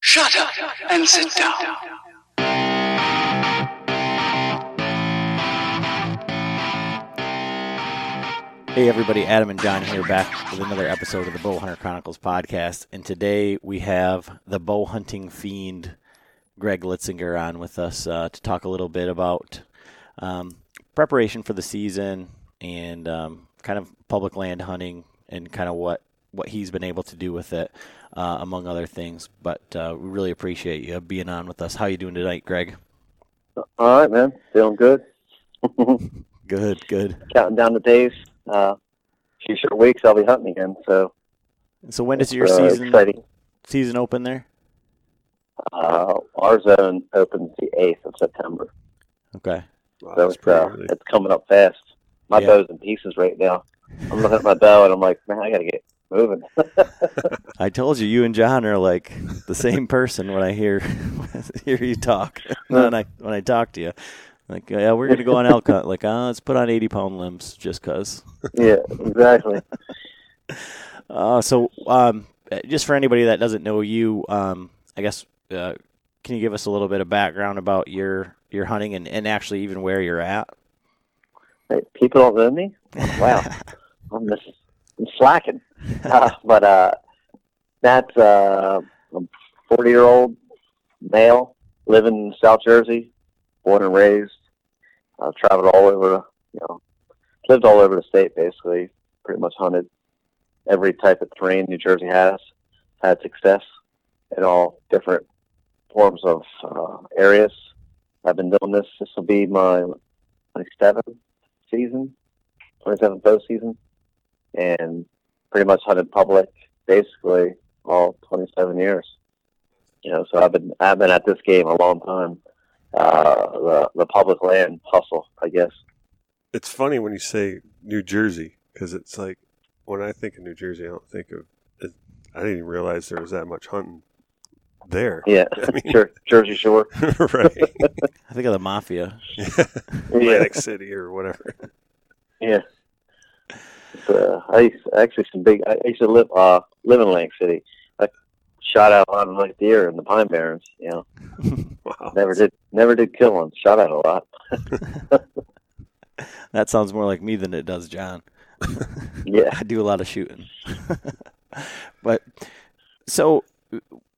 Shut up and sit down. Hey everybody, Adam and John here back with another episode of the Bowhunter Chronicles podcast. And today we have the bow hunting fiend Greg Litzinger on with us uh, to talk a little bit about um, preparation for the season and um, kind of public land hunting and kind of what, what he's been able to do with it, uh, among other things. But uh, we really appreciate you being on with us. How you doing tonight, Greg? All right, man. Feeling good. Good, good. Counting down the days. Uh, few short weeks, I'll be hunting again. So, So when does your uh, season exciting. season open there? Uh, our zone opens the eighth of September, Okay. so it's uh, it's coming up fast. My Yeah. bow's in pieces right now. I'm looking at my bow and I'm like, man, I gotta get moving. I told you, you and John are like the same person when I hear hear you talk. when I when I talk to you, like yeah, we're gonna go on elk hunt. Like, uh, let's put on eighty pound limbs just cause. yeah, exactly. Uh, so um, just for anybody that doesn't know you, um, I guess uh, can you give us a little bit of background about your your hunting and, and actually even where you're at? People don't know me. Wow, I'm just I'm slacking. Uh, but uh, that's uh, a 40 year old male living in South Jersey, born and raised. I've traveled all over, you know, lived all over the state basically. Pretty much hunted every type of terrain New Jersey has. Had success in all different forms of uh, areas. I've been doing this. This will be my 27th season, 27th bow season, and pretty much hunted public basically all 27 years. You know, so I've been I've been at this game a long time. Uh, the the public land hustle, I guess. It's funny when you say New Jersey because it's like when I think of New Jersey, I don't think of. It, I didn't even realize there was that much hunting there. Yeah, I mean- Jer- Jersey Shore. right. I think of the mafia. Yeah, Atlantic City or whatever. yeah. It's, uh, I used actually some big. I used to live uh live in Atlantic City. I shot out a lot of like deer in the Pine Barrens. You know, Wow. never did never did kill one. Shot out a lot. That sounds more like me than it does John. Yeah. I do a lot of shooting. but so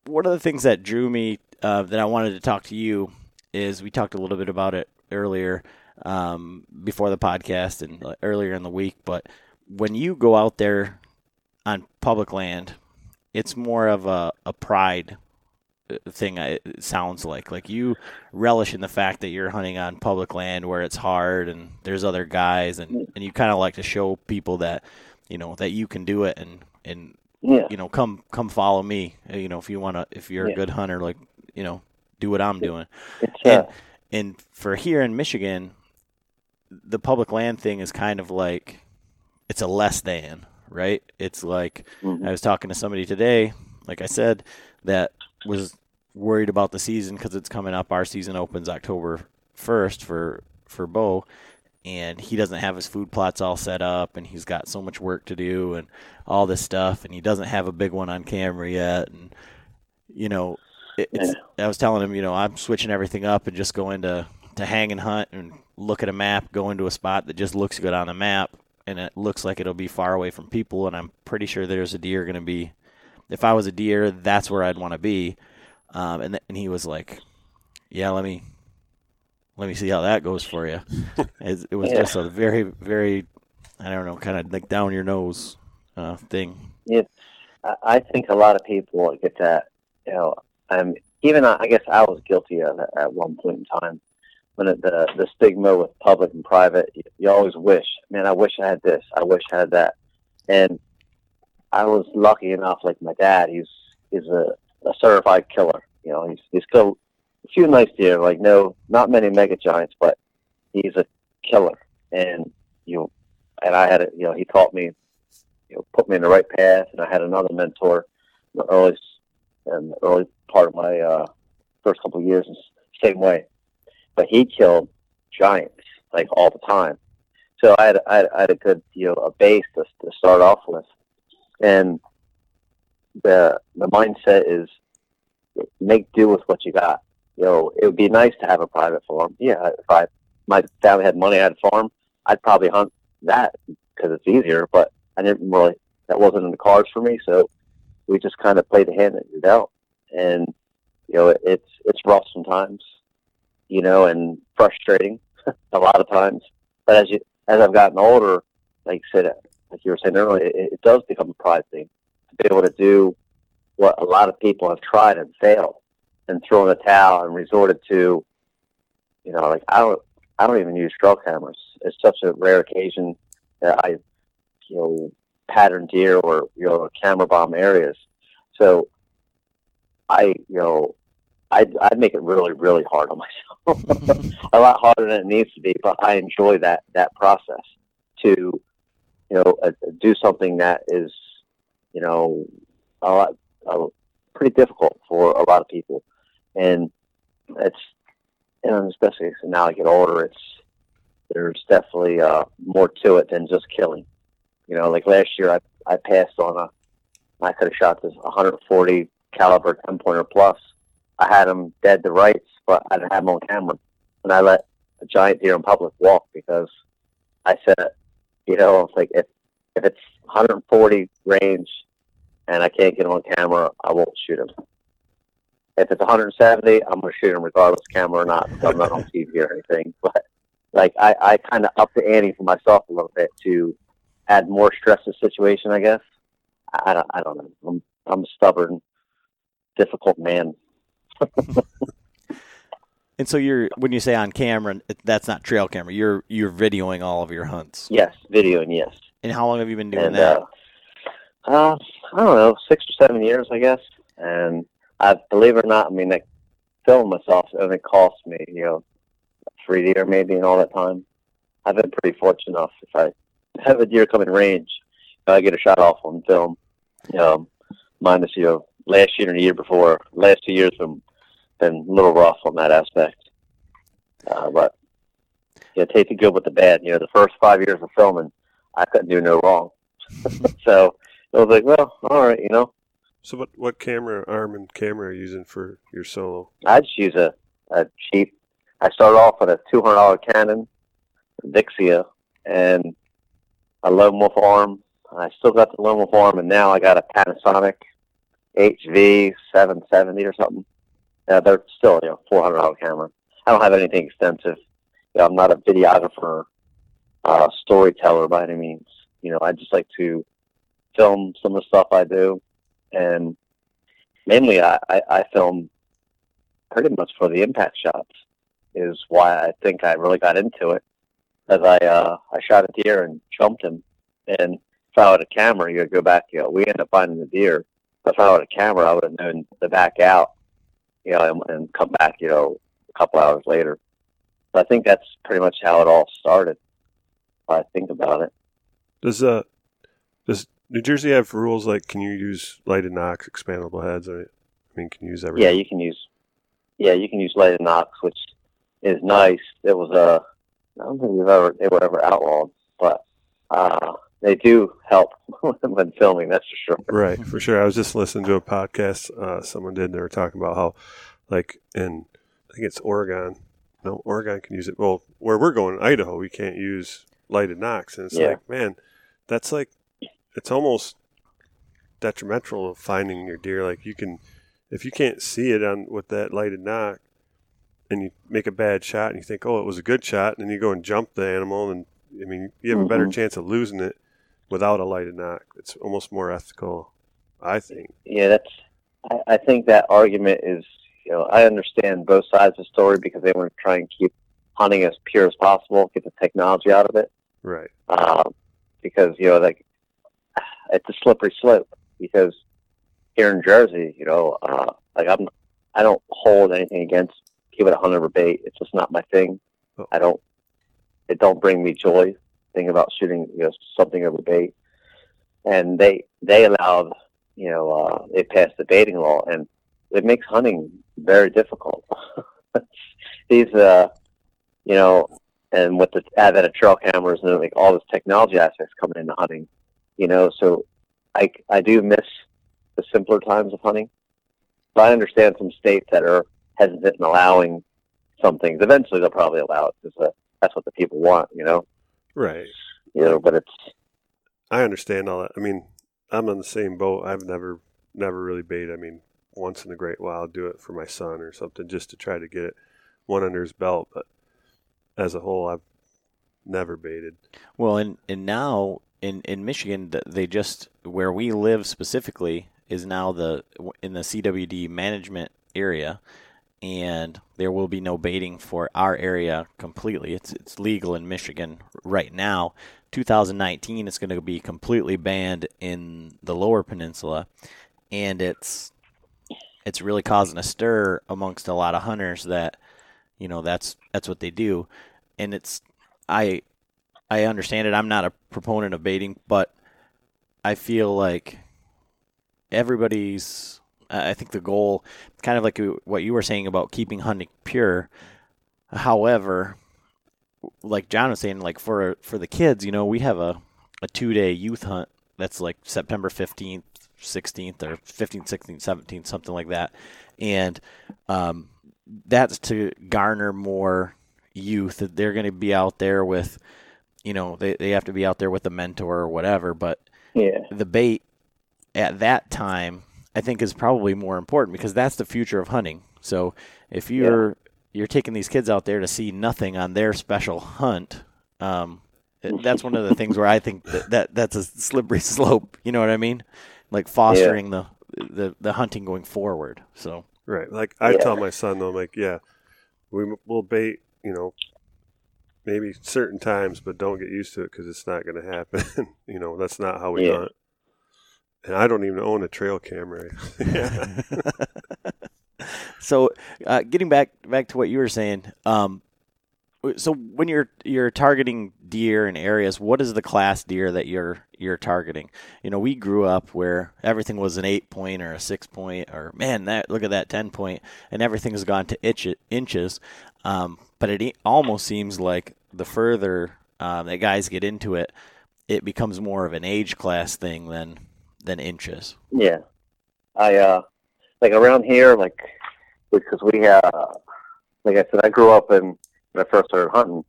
one of the things that drew me uh, that I wanted to talk to you is we talked a little bit about it earlier um, before the podcast and uh, earlier in the week. But when you go out there on public land, it's more of a, a pride uh, thing. uh, It sounds like like you relish in the fact that you're hunting on public land where it's hard and there's other guys and, and you kind of like to show people that you know that you can do it and and Yeah. you know come come follow me Uh, you know if you want to if you're a good hunter like you know do what I'm doing It's and uh, and for here in Michigan the public land thing is kind of like it's a less than right it's like mhm. I was talking to somebody today, like I said, that was worried about the season because it's coming up. Our season opens October first for for bow, and he doesn't have his food plots all set up, and he's got so much work to do and all this stuff, and he doesn't have a big one on camera yet, and you know, it's. I was telling him, you know, I'm switching everything up and just going to to hang and hunt and look at a map, go into a spot that just looks good on the map, and it looks like it'll be far away from people, and I'm pretty sure there's a deer going to be if I was a deer, that's where I'd want to be. Um, and th- and he was like, yeah, let me let me see how that goes for you. it, it was Yeah. just a very very I don't know, kind of like down your nose uh, thing. I- I think a lot of people get that. You know, um, even I I guess I was guilty of it at one point in time. When it, the the stigma with public and private, you, you always wish, man, I wish I had this, I wish I had that, and I was lucky enough. Like my dad, he's he's a, a certified killer. You know, he's he's killed a few nice deer, like no, not many mega giants, but he's a killer. And you know, and I had, a, you know, he taught me you know, put me in the right path. And I had another mentor in the early, in the early part of my uh, first couple of years, same way. But he killed giants like all the time. So I had, I had, I had a good, you know, a base to, to start off with, and the the mindset is make do with what you got. You know, it would be nice to have a private farm. Yeah, if I my family had money, I had a farm, I'd probably hunt that because it's easier. But I didn't really. That wasn't in the cards for me, so we just kind of played the hand that you're dealt. And you know, it, it's it's rough sometimes, you know, and frustrating a lot of times. But as you as I've gotten older, like you said, like you were saying earlier, it, it does become a pride thing to be able to do what a lot of people have tried and failed, and thrown the towel and resorted to, you know, like I don't I don't even use trail cameras. It's such a rare occasion that I, you know, pattern deer or you know camera bomb areas. So I, you know, I'd, I'd make it really, really hard on myself. a lot harder than it needs to be, but I enjoy that that process to, you know, uh, do something that is, you know, a lot, uh, pretty difficult for a lot of people, and it's, and especially now I get older, it's there's definitely uh, more to it than just killing. You know, like last year, I I passed on a, I could have shot this 140 caliber 10 pointer plus. I had him dead to rights, but I didn't have him on camera, and I let a giant deer in public walk because I said, you know, it's like if if it's 140 range and I can't get him on camera, I won't shoot him. If it's 170, I'm going to shoot him regardless, camera or not. I'm not on TV or anything. But like I, I kind of upped the ante for myself a little bit to add more stress to the situation. I guess I, I don't, I don't know. I'm I'm a stubborn, difficult man. And so you're when you say on camera, that's not trail camera. You're you're videoing all of your hunts. Yes, videoing. yes. And how long have you been doing and that? uh, uh, I don't know, six or seven years, I guess. And I believe it or not, I mean, like filming myself, it only cost me, you know, three deer maybe in all that time. I've been pretty fortunate enough. If I have a deer come in range, I get a shot off on film. You know, minus you know last year and the year before. Last two years been been a little rough on that aspect. Uh, but yeah, take the good with the bad. You know, the first five years of filming, I couldn't do no wrong. so I was like, well, all right, you know, So what what camera arm and camera are you using for your solo? I just use a, a cheap. I started off with a two hundred dollar Canon Vixia and a lone wolf arm. I still got the lone wolf arm, and now I got a Panasonic HV seven seventy or something. Yeah, they're still you know four hundred dollar camera. I don't have anything extensive. You know, I'm not a videographer, uh, storyteller by any means. You know, I just like to film some of the stuff I do, and mainly I, I, I film pretty much for the impact shots is why I think I really got into it. As I uh, I shot a deer and jumped him, and if I had a camera, you would go back. You know, we ended up finding the deer. But if I had a camera, I would have known to back out, you know, and, and come back, you know, a couple hours later. So I think that's pretty much how it all started. I think about it. Does uh does New Jersey have rules like can you use lighted nocks expandable heads? Or, I mean, can you use everything? Yeah, you can use. Yeah, you can use lighted nocks, which is nice. It was a. I don't think we've ever they were ever outlawed, but uh, they do help when filming. That's for sure. Right, for sure. I was just listening to a podcast uh, someone did. and They were talking about how, like, in I think it's Oregon. No, Oregon can use it. Well, where we're going, Idaho, we can't use lighted nocks, and it's Yeah. like, man, that's like, it's almost detrimental of finding your deer. Like you can, if you can't see it on with that lighted nock, and you make a bad shot and you think, oh, it was a good shot, and then you go and jump the animal, and I mean, you have a better Mhm. chance of losing it without a lighted nock. It's almost more ethical, I think. Yeah, that's. I, I think that argument is. You know, I understand both sides of the story because they want to try and keep hunting as pure as possible, get the technology out of it. Right. Um, because you know, like it's a slippery slope. Because here in Jersey, you know, uh, like I'm, I don't hold anything against people that hunt over bait. It's just not my thing. Oh. I don't. It don't bring me joy thinking about shooting, you know, something over bait. And they they allowed, you know, uh, they passed the baiting law, and it makes hunting very difficult. These, uh, you know, and with the advent of trail cameras and like all this technology aspects coming into hunting, you know, so I, I do miss the simpler times of hunting. But I understand some states that are hesitant in allowing some things. Eventually, they'll probably allow it because uh, that's what the people want, you know. Right. You know, but it's I understand all that. I mean, I'm on the same boat. I've never, never really bait. I mean, once in a great while, I'll do it for my son or something just to try to get it one under his belt. But as a whole, I've never baited. Well, and and now in in Michigan, they just where we live specifically is now the in the CWD management area, and there will be no baiting for our area completely. It's it's legal in Michigan right now. 2019, it's going to be completely banned in the Lower Peninsula, and it's it's really causing a stir amongst a lot of hunters that you know that's that's what they do, and it's I I understand it. I'm not a proponent of baiting, but I feel like everybody's. I think the goal, kind of like what you were saying about keeping hunting pure. However, like John was saying, like for for the kids, you know, we have a a two day youth hunt that's like September fifteenth, sixteenth, or 15th, 16th, 17th, something like that, and um, that's to garner more youth. That they're going to be out there with you know they, they have to be out there with a mentor or whatever but yeah, the bait at that time i think is probably more important because that's the future of hunting so if you're you're taking these kids out there to see nothing on their special hunt um, that's one of the things where i think that, that that's a slippery slope you know what i mean like fostering the, the the hunting going forward so Right. Like I Yeah. tell my son, though, I'm like, yeah, we will bait, you know, maybe certain times, but don't get used to it because it's not going to happen. you know, that's not how we Yeah. hunt. And I don't even own a trail camera. so uh, getting back back to what you were saying um, so when you're you're targeting deer in areas what is the class deer that you're you're targeting you know we grew up where everything was an eight point or a six point or man that look at that ten point and everything's gone to itch inches um, but it almost seems like the further uh, that guys get into it it becomes more of an age class thing than than inches yeah. I uh, like around here, like because we uh, like I said, I grew up in when I first started hunting.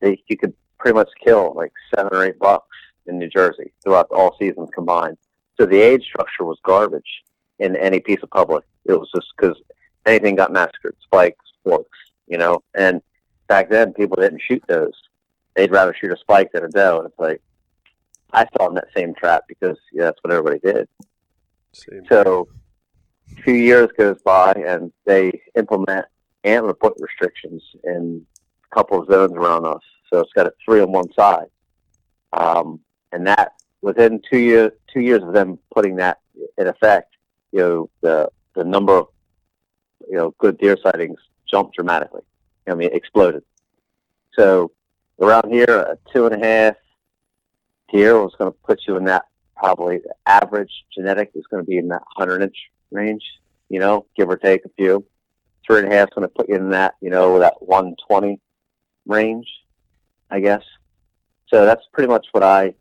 They, you could pretty much kill like seven or eight bucks in New Jersey throughout all seasons combined. So the age structure was garbage in any piece of public. It was just because anything got massacred, spikes, forks, you know. And back then, people didn't shoot those. They'd rather shoot a spike than a doe. And it's like I fell in that same trap because yeah, that's what everybody did. Same. So a few years goes by and they implement antler point restrictions in a couple of zones around us. So it's got a three on one side. Um, and that within two years two years of them putting that in effect, you know, the the number of you know, good deer sightings jumped dramatically. I mean, it exploded. So around here, a two and a half deer was going to put you in that probably average genetic is going to be in that 100 inch range, you know, give or take a few. Three and a half is going to put you in that, you know, that 120 range, I guess. So that's pretty much what I,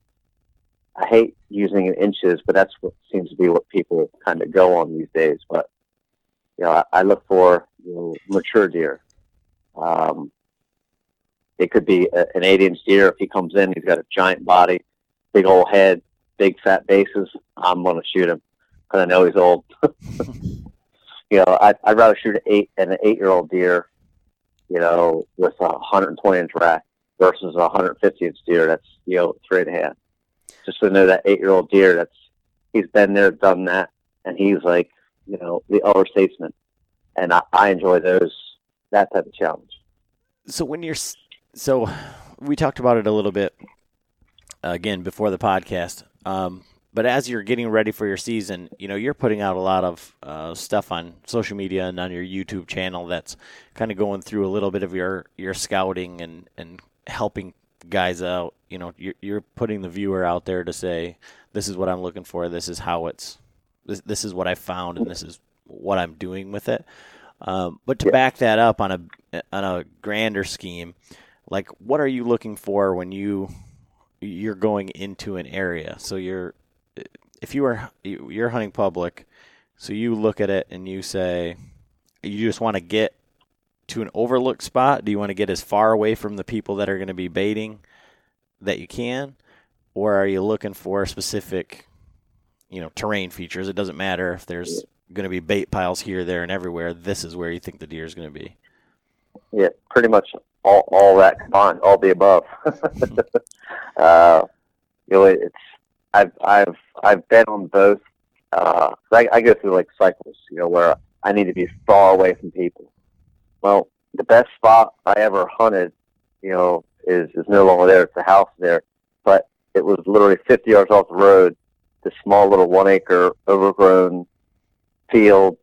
I hate using in inches, but that's what seems to be what people kind of go on these days. But, you know, I, I look for, you know, mature deer. Um, it could be a, an eight inch deer. If he comes in, he's got a giant body, big old head, big fat bases, I'm going to shoot him because I know he's old. you know, I, I'd rather shoot an eight an eight year old deer, you know, with a 120 inch rack versus a 150 inch deer that's you know three and a half. Just to know that eight year old deer that's he's been there, done that, and he's like you know the elder statesman, and I, I enjoy those that type of challenge. So when you're so we talked about it a little bit again before the podcast. Um, but as you're getting ready for your season, you know you're putting out a lot of uh, stuff on social media and on your YouTube channel that's kind of going through a little bit of your your scouting and and helping guys out. You know, you're, you're putting the viewer out there to say, "This is what I'm looking for. This is how it's. This this is what I found, and this is what I'm doing with it." Um, but to Yeah. back that up on a on a grander scheme, like what are you looking for when you you're going into an area? So you're if you are you're hunting public, so you look at it and you say you just want to get to an overlooked spot. Do you want to get as far away from the people that are going to be baiting that you can, or are you looking for specific, you know, terrain features? It doesn't matter if there's going to be bait piles here, there, and everywhere. This is where you think the deer is going to be. Yeah, pretty much all all that combined, all the above. uh, you know, it's I've I've I've been on both. Uh, I, I go through like cycles, you know, where I need to be far away from people. Well, the best spot I ever hunted, you know, is is no longer there. It's a house there, but it was literally 50 yards off the road. This small little one acre overgrown field,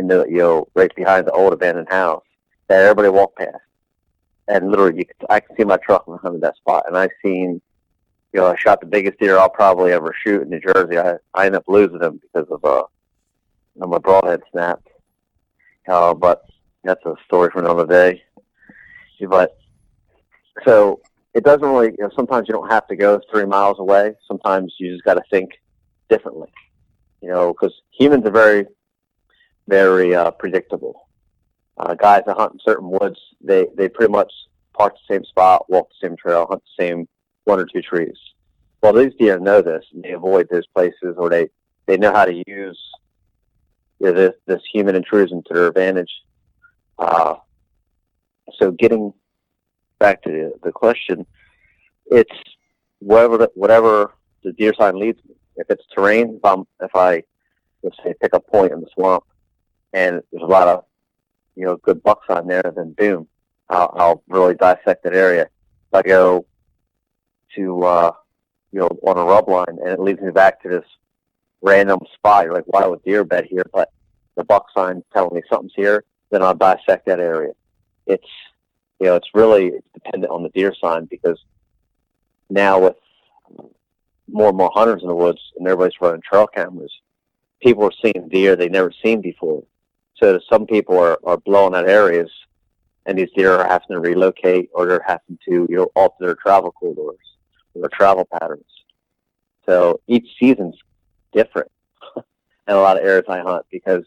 in the you know right behind the old abandoned house that everybody walked past. And literally, you could, I can see my truck behind that spot. And I've seen, you know, I shot the biggest deer I'll probably ever shoot in New Jersey. I, I end up losing him because of, uh, my broadhead snapped. Uh, but that's a story for another day. But, so it doesn't really, you know, sometimes you don't have to go three miles away. Sometimes you just got to think differently, you know, because humans are very, very uh, predictable uh, guys that hunt in certain woods, they, they pretty much park the same spot, walk the same trail, hunt the same one or two trees. Well, these deer know this, and they avoid those places, or they, they know how to use you know, this, this human intrusion to their advantage. Uh, so getting back to the, the question, it's whatever the, whatever the deer sign leads me. If it's terrain, if I'm if I let's say pick a point in the swamp, and there's a lot of you know, good bucks on there, then boom, I'll, I'll really dissect that area. If I go to, uh, you know, on a rub line and it leads me back to this random spot, you're like, why would deer bed here? But the buck sign telling me something's here, then I'll dissect that area. It's, you know, it's really dependent on the deer sign because now with more and more hunters in the woods and everybody's running trail cameras, people are seeing deer they've never seen before. So some people are, are blowing out areas, and these deer are having to relocate or they're having to you know alter their travel corridors or their travel patterns. So each season's different in a lot of areas I hunt because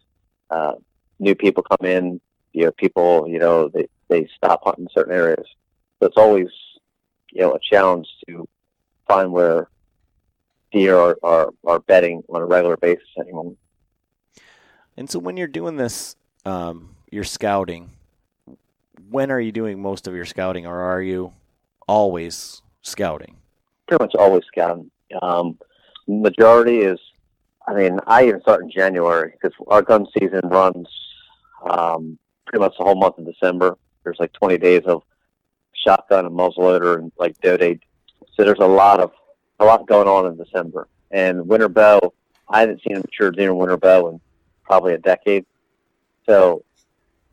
uh, new people come in. You know, people you know they they stop hunting certain areas. So it's always you know a challenge to find where deer are, are, are bedding on a regular basis anymore. And so when you're doing this, um, you're scouting. When are you doing most of your scouting, or are you always scouting? pretty much always scouting. Um, majority is, I mean, I even start in January because our gun season runs um, pretty much the whole month of December. There's like 20 days of shotgun and muzzleloader and like doe day. So there's a lot of a lot going on in December. And winter bow, I haven't seen a mature deer winter bow in probably a decade. So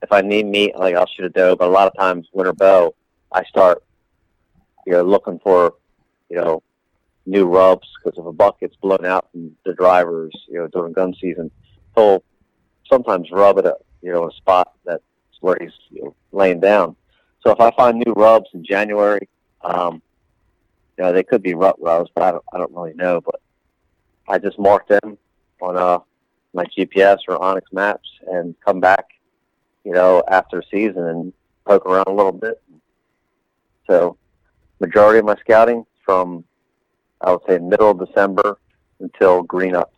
if I need meat, like I'll shoot a doe. But a lot of times winter bow, I start, you know, looking for you know, new rubs because if a buck gets blown out from the drivers, you know, during gun season, he'll sometimes rub it, up, you know, a spot that's where he's you know, laying down. So if I find new rubs in January, um, you know, they could be rut rubs, but I don't, I don't really know. But I just mark them on uh, my GPS or onX maps and come back, you know, after season and poke around a little bit. So majority of my scouting from I would say middle of December until green up,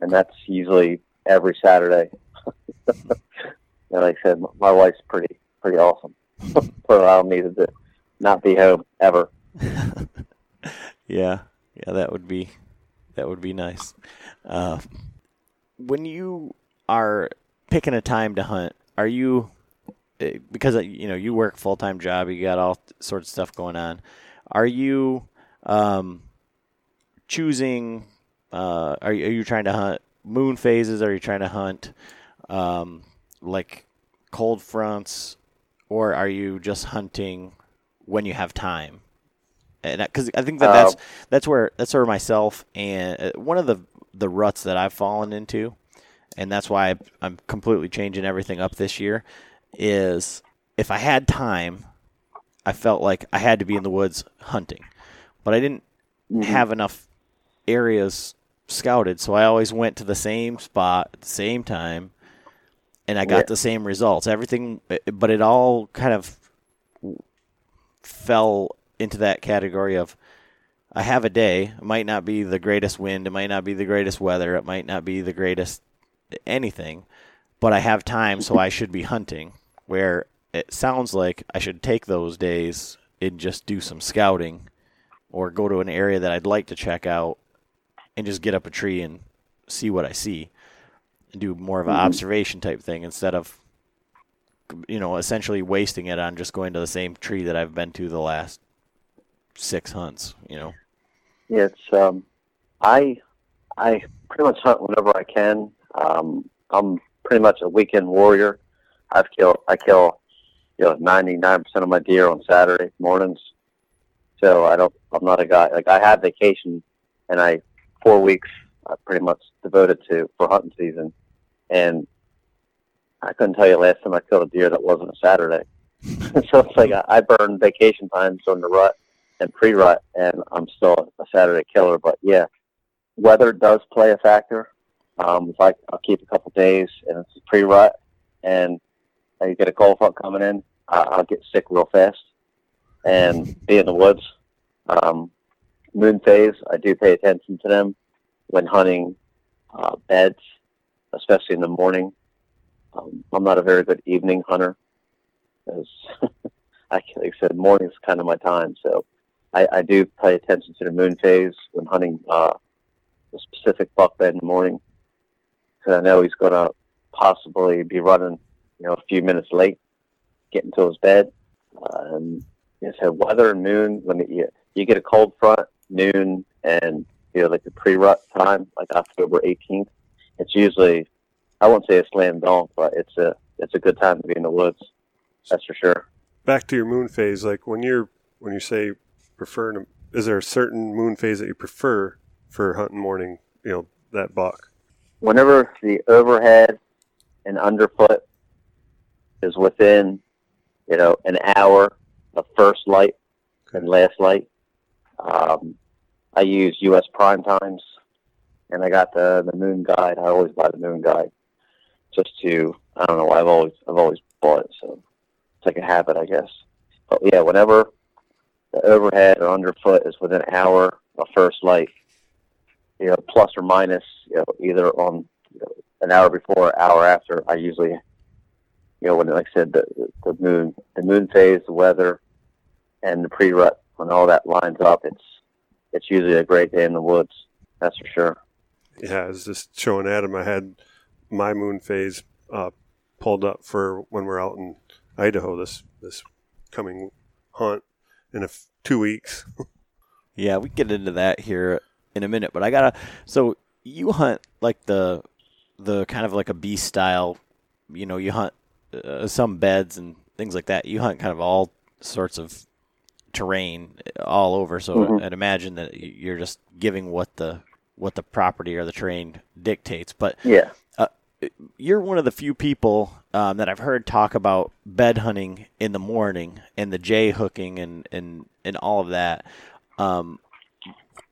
and that's usually every Saturday. and like I said, my wife's pretty pretty awesome for allowing me to not be home ever. yeah, yeah, that would be that would be nice. Uh, when you are picking a time to hunt, are you eh, because uh, you know you work full time job, you got all sorts of stuff going on. Are you um, choosing? Uh, are you, are you trying to hunt moon phases? Are you trying to hunt um, like cold fronts, or are you just hunting when you have time? And because I think that that's uh, that's where that's where myself and uh, one of the the ruts that I've fallen into, and that's why I'm completely changing everything up this year. Is if I had time, I felt like I had to be in the woods hunting, but I didn't mm-hmm. have enough areas scouted, so I always went to the same spot at the same time, and I got yeah. the same results. Everything, but it all kind of fell into that category of I have a day. It might not be the greatest wind. It might not be the greatest weather. It might not be the greatest anything, but I have time, so I should be hunting. Where it sounds like I should take those days and just do some scouting or go to an area that I'd like to check out and just get up a tree and see what I see and do more of an mm-hmm. observation type thing instead of you know essentially wasting it on just going to the same tree that I've been to the last six hunts you know? It's um I I pretty much hunt whenever I can. Um I'm pretty much a weekend warrior. I've killed I kill you know ninety nine percent of my deer on Saturday mornings. So I don't I'm not a guy like I have vacation and I four weeks I pretty much devoted to for hunting season, and I couldn't tell you last time I killed a deer that wasn't a Saturday. so it's like I, I burn vacation times during the rut and pre-rut, and I'm still a Saturday killer. But yeah, weather does play a factor. Um, if I, I'll keep a couple days and it's pre-rut, and I get a cold front coming in, I, I'll get sick real fast and be in the woods. Um, moon phase, I do pay attention to them when hunting uh, beds, especially in the morning. Um, I'm not a very good evening hunter, as I, like I said, morning is kind of my time. So I, I do pay attention to the moon phase when hunting uh, a specific buck bed in the morning, because I know he's going to possibly be running, you know, a few minutes late, getting to his bed. And you know, weather and moon when you you get a cold front noon and you know like the pre-rut time, like October 18th. It's usually I won't say a slam dunk, but it's a it's a good time to be in the woods. That's for sure. Back to your moon phase, like when you're when you say prefer, to, is there a certain moon phase that you prefer for hunting morning? You know that buck. Whenever the overhead and underfoot is within, you know, an hour of first light and last light, um, I use U.S. prime times, and I got the the Moon Guide. I always buy the Moon Guide just to I don't know. I've always I've always bought it, so it's like a habit, I guess. But yeah, whenever the overhead or underfoot is within an hour of first light, you know, plus or minus, you know, either on you know, an hour before, or hour after. I usually, you know, when like I said, the the moon, the moon phase, the weather, and the pre-rut when all that lines up, it's it's usually a great day in the woods. That's for sure. Yeah, I was just showing Adam. I had my moon phase uh, pulled up for when we're out in Idaho this this coming hunt in a f- two weeks. yeah, we get into that here in a minute, but I gotta. So you hunt like the the kind of like a beast style. You know, you hunt uh, some beds and things like that. You hunt kind of all sorts of terrain all over. So mm-hmm. I'd imagine that you're just giving what the what the property or the terrain dictates. But yeah, uh, you're one of the few people um, that I've heard talk about bed hunting in the morning and the jay hooking and and and all of that. Um,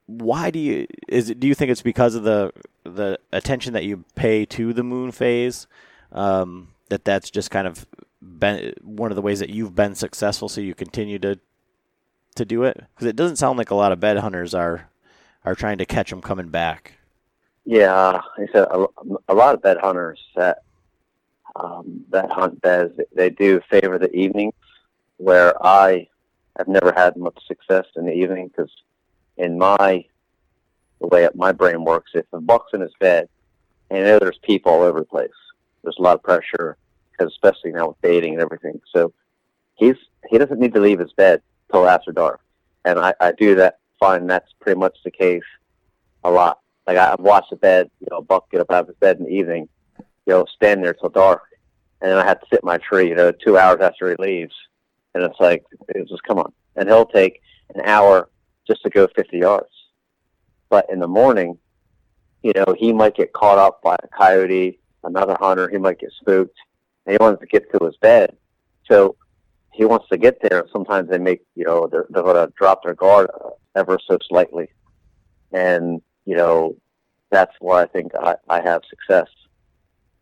why do you is it? Do you think it's because of the the attention that you pay to the moon phase? Um, that that's just kind of been one of the ways that you've been successful, so you continue to to do it? Because it doesn't sound like a lot of bed hunters are are trying to catch them coming back. Yeah, I said a, a lot of bed hunters that um, that hunt beds they do favor the evenings, where I have never had much success in the evening because in my the way my brain works, if a buck's in his bed, and I know there's people all over the place, there's a lot of pressure because especially now with dating and everything. So he's he doesn't need to leave his bed till after dark, and I, I do that. Find that's pretty much the case a lot. Like I've watched the bed, you know, Buck get up out of his bed in the evening, you know, stand there till dark, and then I have to sit in my tree, you know, two hours after he leaves, and it's like it's just come on, and he'll take an hour just to go 50 yards, but in the morning, you know, he might get caught up by a coyote, another hunter, he might get spooked, and he wants to get to his bed, so he wants to get there. Sometimes they make, you know, they're, they're going to drop their guard uh, ever so slightly, and you know, that's why I think I, I have success.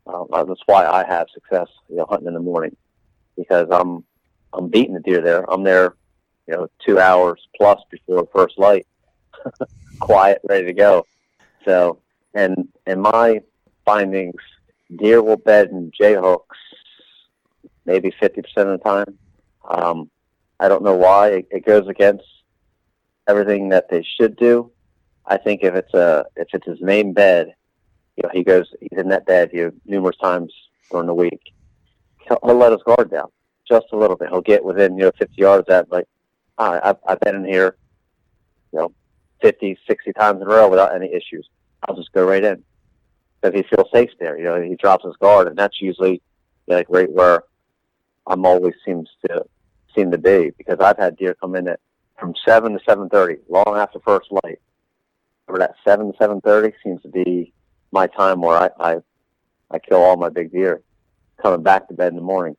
Um, uh, that's why I have success, you know, hunting in the morning because I'm I'm beating the deer there. I'm there, you know, two hours plus before first light, quiet, ready to go. So, and and my findings, deer will bed in J hooks maybe fifty percent of the time. Um, I don't know why it, it goes against everything that they should do. I think if it's a if it's his main bed, you know, he goes he's in that bed you know, numerous times during the week. He'll, he'll let his guard down just a little bit. He'll get within you know 50 yards. Of that like, I've, I've been in here, you know, 50, 60 times in a row without any issues. I'll just go right in because he feels safe there. You know, he drops his guard, and that's usually like right where I'm always seems to seem to be because I've had deer come in at from seven to seven thirty, long after first light. That seven seven thirty seems to be my time where I, I I kill all my big deer, coming back to bed in the morning,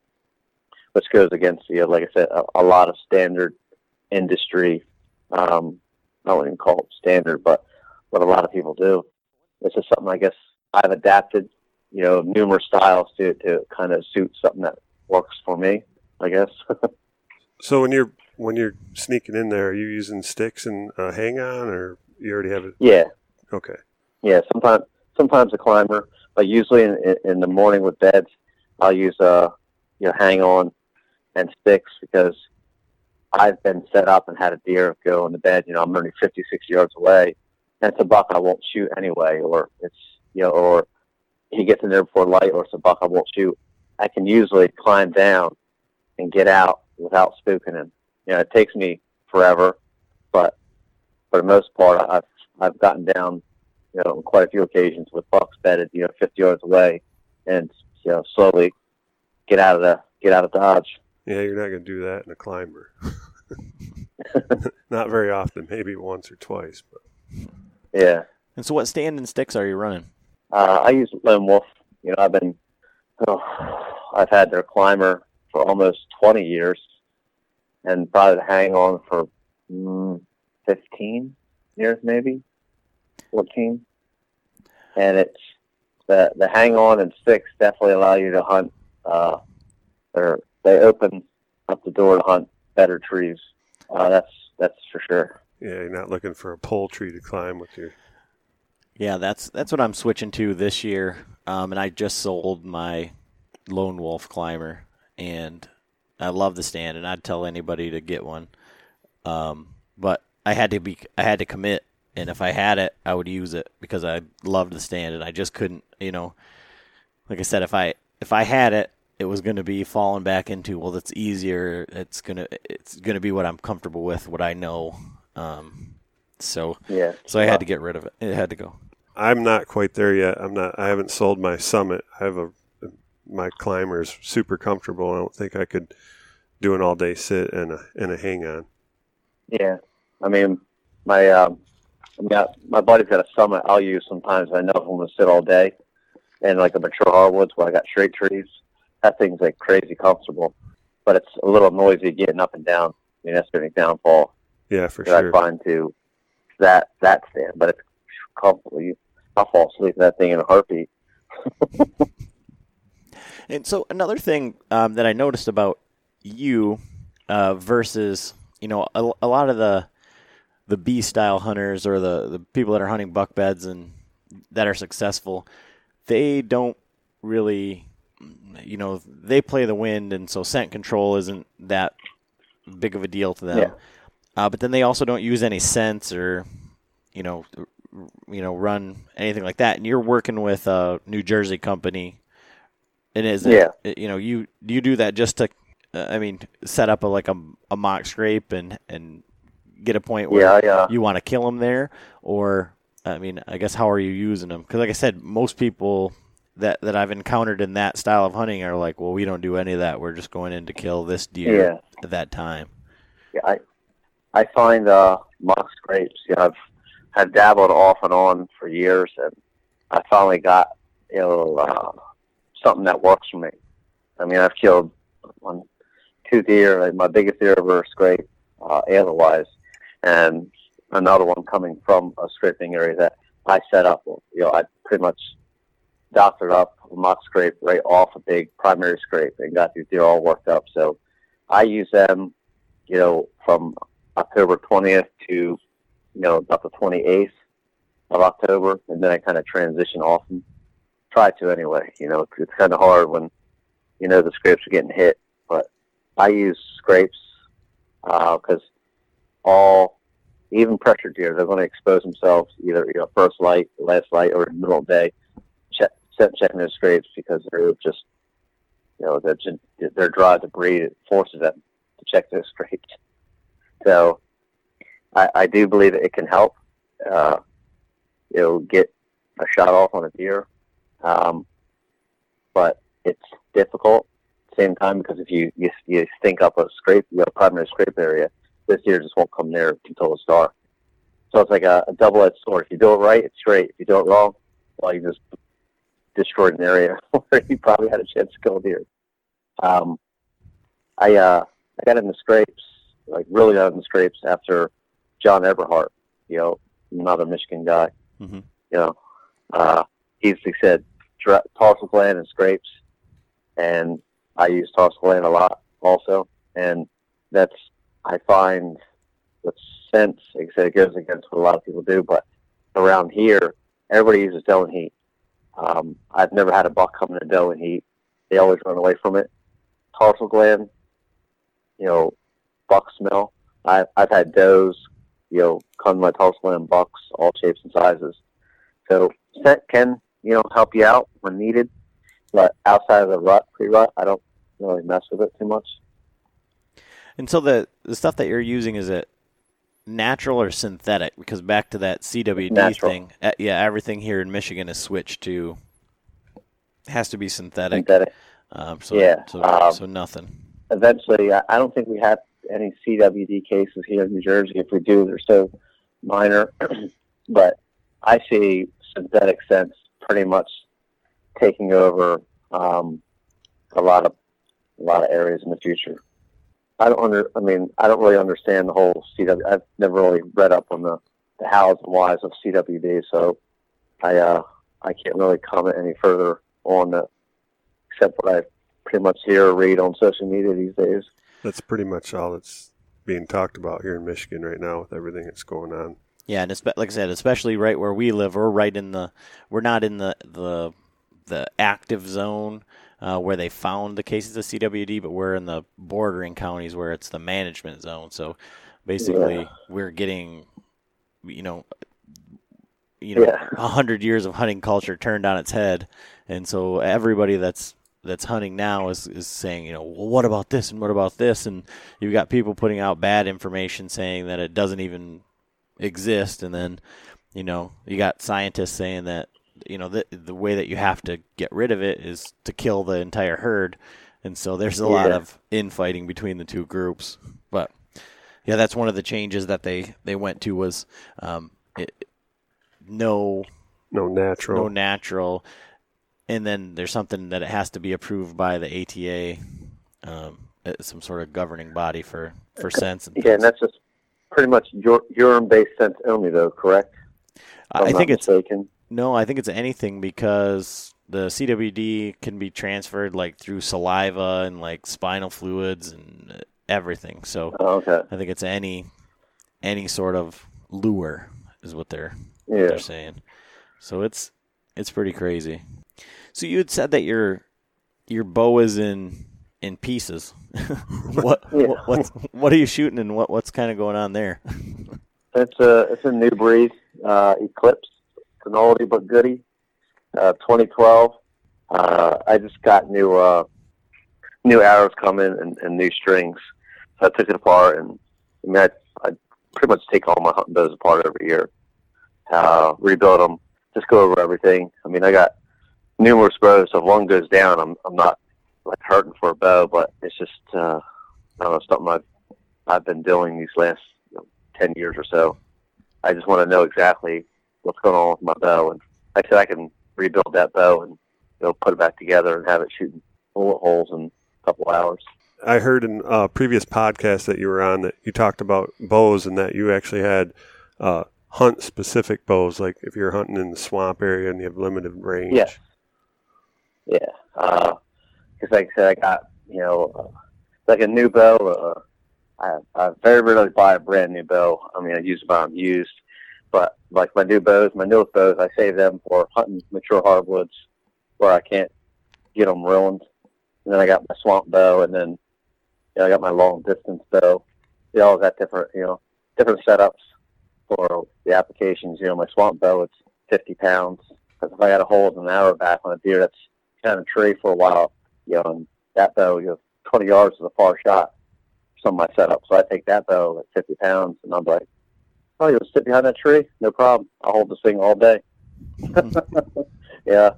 which goes against you know, like I said, a, a lot of standard industry. Um, I wouldn't even call it standard, but what a lot of people do. This is something I guess I've adapted, you know, numerous styles to to kind of suit something that works for me. I guess. So when you're when you're sneaking in there, are you using sticks and uh, hang on, or you already have it? yeah, Okay. Yeah, sometimes sometimes a climber, but usually in, in, the morning with beds, I'll use uh you know hang on and sticks because I've been set up and had a deer go in the bed. You know, I'm only 50, 60 yards away, and it's a buck I won't shoot anyway, or it's you know, or he gets in there before light, or it's a buck I won't shoot. I can usually climb down and get out without spooking him. You know, it takes me forever, but for the most part, I've I've gotten down, you know, on quite a few occasions with bucks bedded, you know, 50 yards away, and you know, slowly get out of the get out of dodge. Yeah, you're not going to do that in a climber. not very often, maybe once or twice, but Yeah, And so, what stand and sticks are you running? uh, I use Lone Wolf. You know, I've been, oh, I've had their climber for almost 20 years, and probably the hang on for mm, 15 years, maybe 14. And it's the the hang on and sticks definitely allow you to hunt. Uh, or they open up the door to hunt better trees. Uh, that's that's for sure. yeah, you're not looking for a pole tree to climb with your. Yeah, that's that's what I'm switching to this year. Um, and I just sold my lone wolf climber, and I love the stand, and I'd tell anybody to get one. Um, but I had to be, I had to commit, and if I had it, I would use it because I loved the stand, and I just couldn't, you know. Like I said, if I if I had it, it was going to be falling back into well, it's easier. It's gonna it's gonna be what I'm comfortable with, what I know. Um, so Yeah. so I had to get rid of it. It had to go. I'm not quite there yet. I'm not. I haven't sold my Summit. I have a my climbers is super comfortable. I don't think I could do an all day sit and a and a hang on. Yeah, I mean, my um, I mean, I, my buddy's got a summit I'll use sometimes. I know if I'm gonna sit all day, and like a mature hardwoods where I got straight trees, that thing's like crazy comfortable, but it's a little noisy getting up and down. I mean, that's only downfall Yeah, for that sure. I find to that that stand, but it's comfortable. You, I'll fall asleep in that thing in a heartbeat. And so another thing um, that I noticed about you uh, versus you know, a, a lot of the the B style hunters or the the people that are hunting buck beds and that are successful, they don't really, you know, they play the wind, and so scent control isn't that big of a deal to them. Yeah. Uh, but then they also don't use any scents or, you know, you know, run anything like that. And you're working with a New Jersey company, and is Yeah. it, you know, you you do that just to, uh, I mean, set up a like a, a mock scrape and and get a point where Yeah, yeah. you want to kill them there, or I mean, I guess how are you using them? Because like I said, most people that that I've encountered in that style of hunting are like, well, we don't do any of that. We're just going in to kill this deer Yeah. at that time. Yeah, I I find uh, mock scrapes. You know, I've have dabbled off and on for years, and I finally got you know uh, something that works for me. I mean, I've killed one, two deer. Like my biggest deer ever scrape, uh, antler-wise, and another one coming from a scraping area that I set up. You know, I pretty much doctored up a mock scrape right off a big primary scrape and got these deer all worked up. So I use them you know, from October 20th to, you know, about the 28th of October, and then I kind of transition off them. try to anyway. You know, it's kind of hard when, you know, the scrapes are getting hit, but I use scrapes uh, because all, even pressure deer, they're going to expose themselves either, you know, first light, last light, or middle of the day, check, checking their scrapes because they're just, you know, they're, their drive to breed, it forces them to check their scrapes. So I, I do believe it can help. Uh, it'll get a shot off on a deer, um, but it's difficult at the same time because if you you, you stink up a scrape, you know, primary scrape area, this year just won't come near until it's dark. So it's like a, a double-edged sword. If you do it right, it's great. If you do it wrong, well, you just destroyed an area where you probably had a chance to kill a deer. Um, I uh, I got in the scrapes, like really got in the scrapes after John Eberhart, you know, another Michigan guy. Mhm. You know, uh, he's he said dra- tarsal gland and scrapes, and I use tarsal gland a lot also, and that's I find with sense. Like I said, it goes against what a lot of people do, but around here, everybody uses and heat. Um, I've never had a buck come doe and heat. They always run away from it. Tarsal gland, you know, buck smell. I, I've had does, you know, come to my tarsal gland bucks, all shapes and sizes. So scent can, you know, help you out when needed, but outside of the rut, pre-rut, I don't really mess with it too much. And so the the stuff that you're using is it natural or synthetic? Because back to that CWD Natural. thing, uh, yeah, everything here in Michigan is switched to has to be synthetic. Synthetic. Um, so Yeah, so, um, so nothing. eventually, I don't think we have any CWD cases here in New Jersey. If we do, they're so minor. but I see synthetic scents pretty much taking over um, a lot of a lot of areas in the future. I don't under. I mean, I don't really understand the whole CW. I've never really read up on the the hows and whys of CWD, so I uh, I can't really comment any further on that, except what I pretty much hear or read on social media these days. That's pretty much all that's being talked about here in Michigan right now with everything that's going on. Yeah, and espe- like I said, especially right where we live, we're right in the we're not in the the the active zone uh, where they found the cases of CWD, but we're in the bordering counties where it's the management zone. So basically, Yeah. we're getting you know you know Yeah. a hundred years of hunting culture turned on its head, and so everybody that's that's hunting now is, is saying, you know, well, what about this and what about this? And you've got people putting out bad information saying that it doesn't even exist, and then you know you got scientists saying that you know the the way that you have to get rid of it is to kill the entire herd, and so there's a lot of infighting between the two groups. But yeah, that's one of the changes that they they went to was um, it, no No natural. no natural, and then there's something that it has to be approved by the ATA, um, some sort of governing body for for scents and Yeah, and that's just pretty much ur- urine-based scents only, though, correct? If I I'm think it's mistaken. No, I think it's anything because the CWD can be transferred like through saliva and like spinal fluids and everything. So Oh, okay. I think it's any any sort of lure is what they're what they're saying. So it's it's pretty crazy. So you had said that your your bow is in in pieces. what Yeah. what what's, what are you shooting and what what's kind of going on there? It's a it's a new breed, uh, Eclipse. An oldie but goodie. Uh, 2012. Uh, I just got new uh, new arrows coming and, and new strings. So I took it apart and I mean I, I pretty much take all my bows apart every year. Uh, rebuild them, just go over everything. I mean I got numerous bows. So if one goes down, I'm I'm not like hurting for a bow, but it's just uh, I don't know something I've I've been doing these last ten years or so. I just want to know exactly what's going on with my bow, and I said I can rebuild that bow and you know put it back together and have it shooting bullet holes in a couple hours. I heard in a previous podcast that you were on that you talked about bows and that you actually had uh, hunt specific bows, like if you're hunting in the swamp area and you have limited range. Yeah. Yeah, because like I said, I got you know uh, like a new bow. Uh, I, I very rarely buy a brand new bow. I mean, I use them I'm used, but like my new bows, my newest bows, I save them for hunting mature hardwoods where I can't get them ruined. And then I got my swamp bow, and then you know, I got my long distance bow. They all got different, you know, different setups for the applications. You know, my swamp bow, it's 50 pounds. Because if I got a hold an arrow back on a deer that's kind of tree for a while, you know, and that bow, you know, 20 yards is a far shot. Some of my setup, so I take that bow at 50 pounds, and I'm like, oh, you'll sit behind that tree, no problem. I'll hold this thing all day. yeah,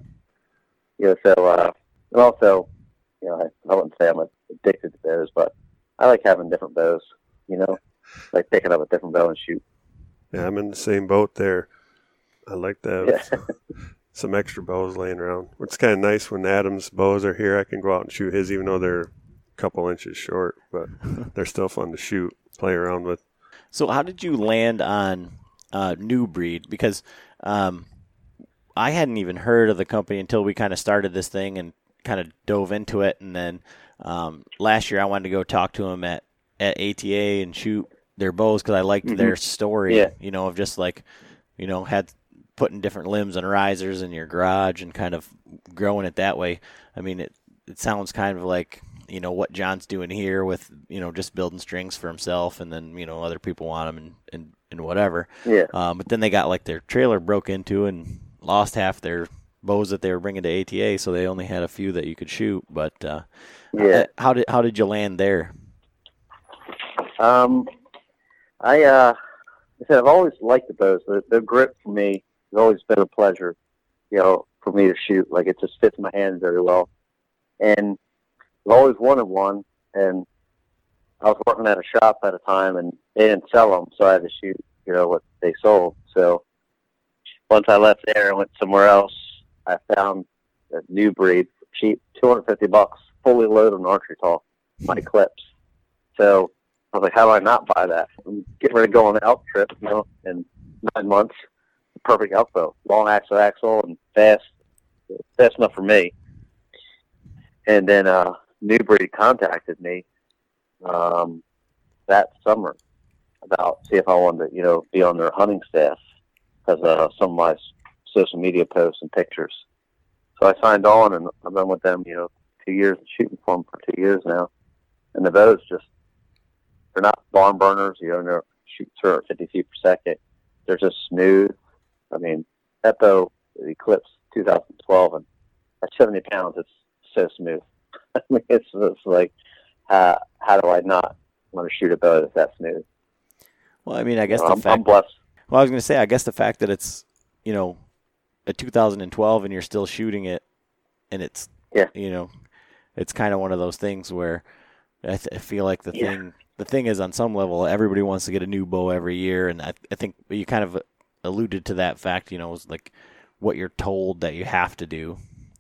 yeah. So, uh, and also, you know, I, I wouldn't say I'm addicted to bows, but I like having different bows. You know, like picking up a different bow and shoot. Yeah, I'm in the same boat there. I like to have Yeah. some extra bows laying around. It's kind of nice when Adam's bows are here. I can go out and shoot his, even though they're a couple inches short, but they're still fun to shoot, play around with. So how did you land on uh, New Breed? Because um, I hadn't even heard of the company until we kind of started this thing and kind of dove into it. And then um, last year I wanted to go talk to them at, at ATA and shoot their bows because I liked their story. Yeah. You know, of just like, you know, had putting different limbs and risers in your garage and kind of growing it that way. I mean, it it sounds kind of like you know what John's doing here with you know just building strings for himself, and then you know other people want them and and, and whatever. Yeah. Um, but then they got like their trailer broke into and lost half their bows that they were bringing to ATA, so they only had a few that you could shoot. But uh, Yeah. how did how did you land there? Um, I uh, I said I've always liked the bows. The, the grip for me has always been a pleasure. You know, for me to shoot, like it just fits my hand very well. And I've always wanted one. And I was working at a shop at a time, and they didn't sell them, so I had to shoot. You know what they sold. So once I left there and went somewhere else, I found a new breed, cheap, two hundred fifty bucks, fully loaded on Archery Talk, my clips. So I was like, how do I not buy that? I'm getting ready to go on an elk trip, you know, in nine months. Perfect elk bow, long axle axle and fast, fast enough for me. And then uh, New Breed contacted me um, that summer about see if I wanted to, you know, be on their hunting staff because uh, some of my social media posts and pictures. So I signed on, and I've been with them, you know, two years, shooting for them for two years now. And the bows just they're not barn burners. You know, they're shoot 250 feet per second. They're just smooth. I mean, that Eclipse 2012, and at 70 pounds, it's so smooth. I mean, it's, it's like, uh, how do I not want to shoot a bow that's that smooth? Well, I mean, I guess the I'm, I'm fact. blessed. Well, I was going to say, I guess the fact that it's you know a 2012 and you're still shooting it, and it's Yeah. you know, it's kind of one of those things where I, th- I feel like the Yeah. thing the thing is on some level everybody wants to get a new bow every year, and I, I think you kind of alluded to that fact. You know, is like what you're told that you have to do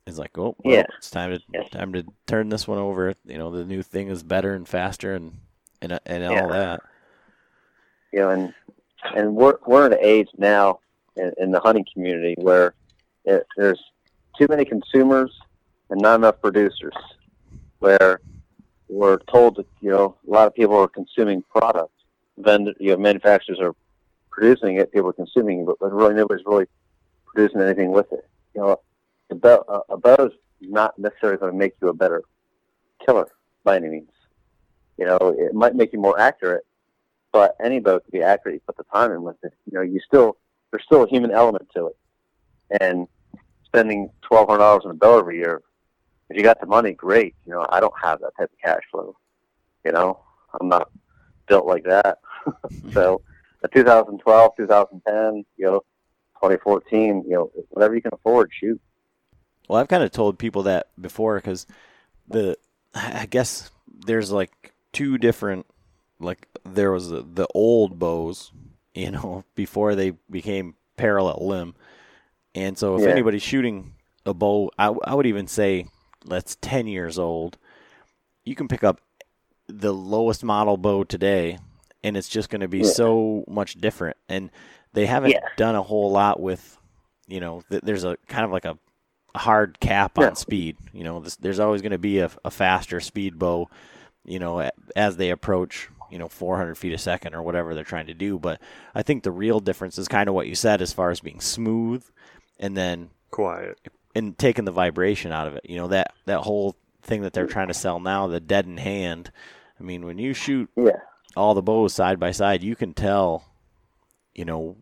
is like, oh, well, Yeah. it's time to Yes. time to turn this one over. You know, the new thing is better and faster and and and Yeah. all that. you know, and and we're we're at an age now in, in the hunting community where it, there's too many consumers and not enough producers. Where we're told that you know a lot of people are consuming product. Vendor, you know, manufacturers are producing it, people are consuming it, but, but really nobody's really producing anything with it. You know, a bow, a, a bow is not necessarily going to make you a better killer by any means. You know, it might make you more accurate, but any bow can be accurate. You put the time in with it. You know, you still there's still a human element to it, and spending twelve hundred dollars on a bow every year, if you got the money, great. You know, I don't have that type of cash flow. You know, I'm not built like that. so, the 2012, 2010, you know, 2014, you know, whatever you can afford, shoot. Well, I've kind of told people that before because the I guess there's like two different like there was the, the old bows, you know, before they became parallel limb. And so if Yeah. anybody's shooting a bow, I, I would even say that's 10 years old. You can pick up the lowest model bow today and it's just going to be Yeah. so much different. And they haven't Yeah. done a whole lot with, you know, th- there's a kind of like a hard cap Yeah. on speed. You know, this, there's always going to be a, a faster speed bow, you know, as they approach, you know, 400 feet a second or whatever they're trying to do. But I think the real difference is kind of what you said as far as being smooth and then Quiet. and taking the vibration out of it. You know, that, that whole thing that they're trying to sell now, the dead in hand. I mean, when you shoot Yeah, all the bows side by side, you can tell, you know,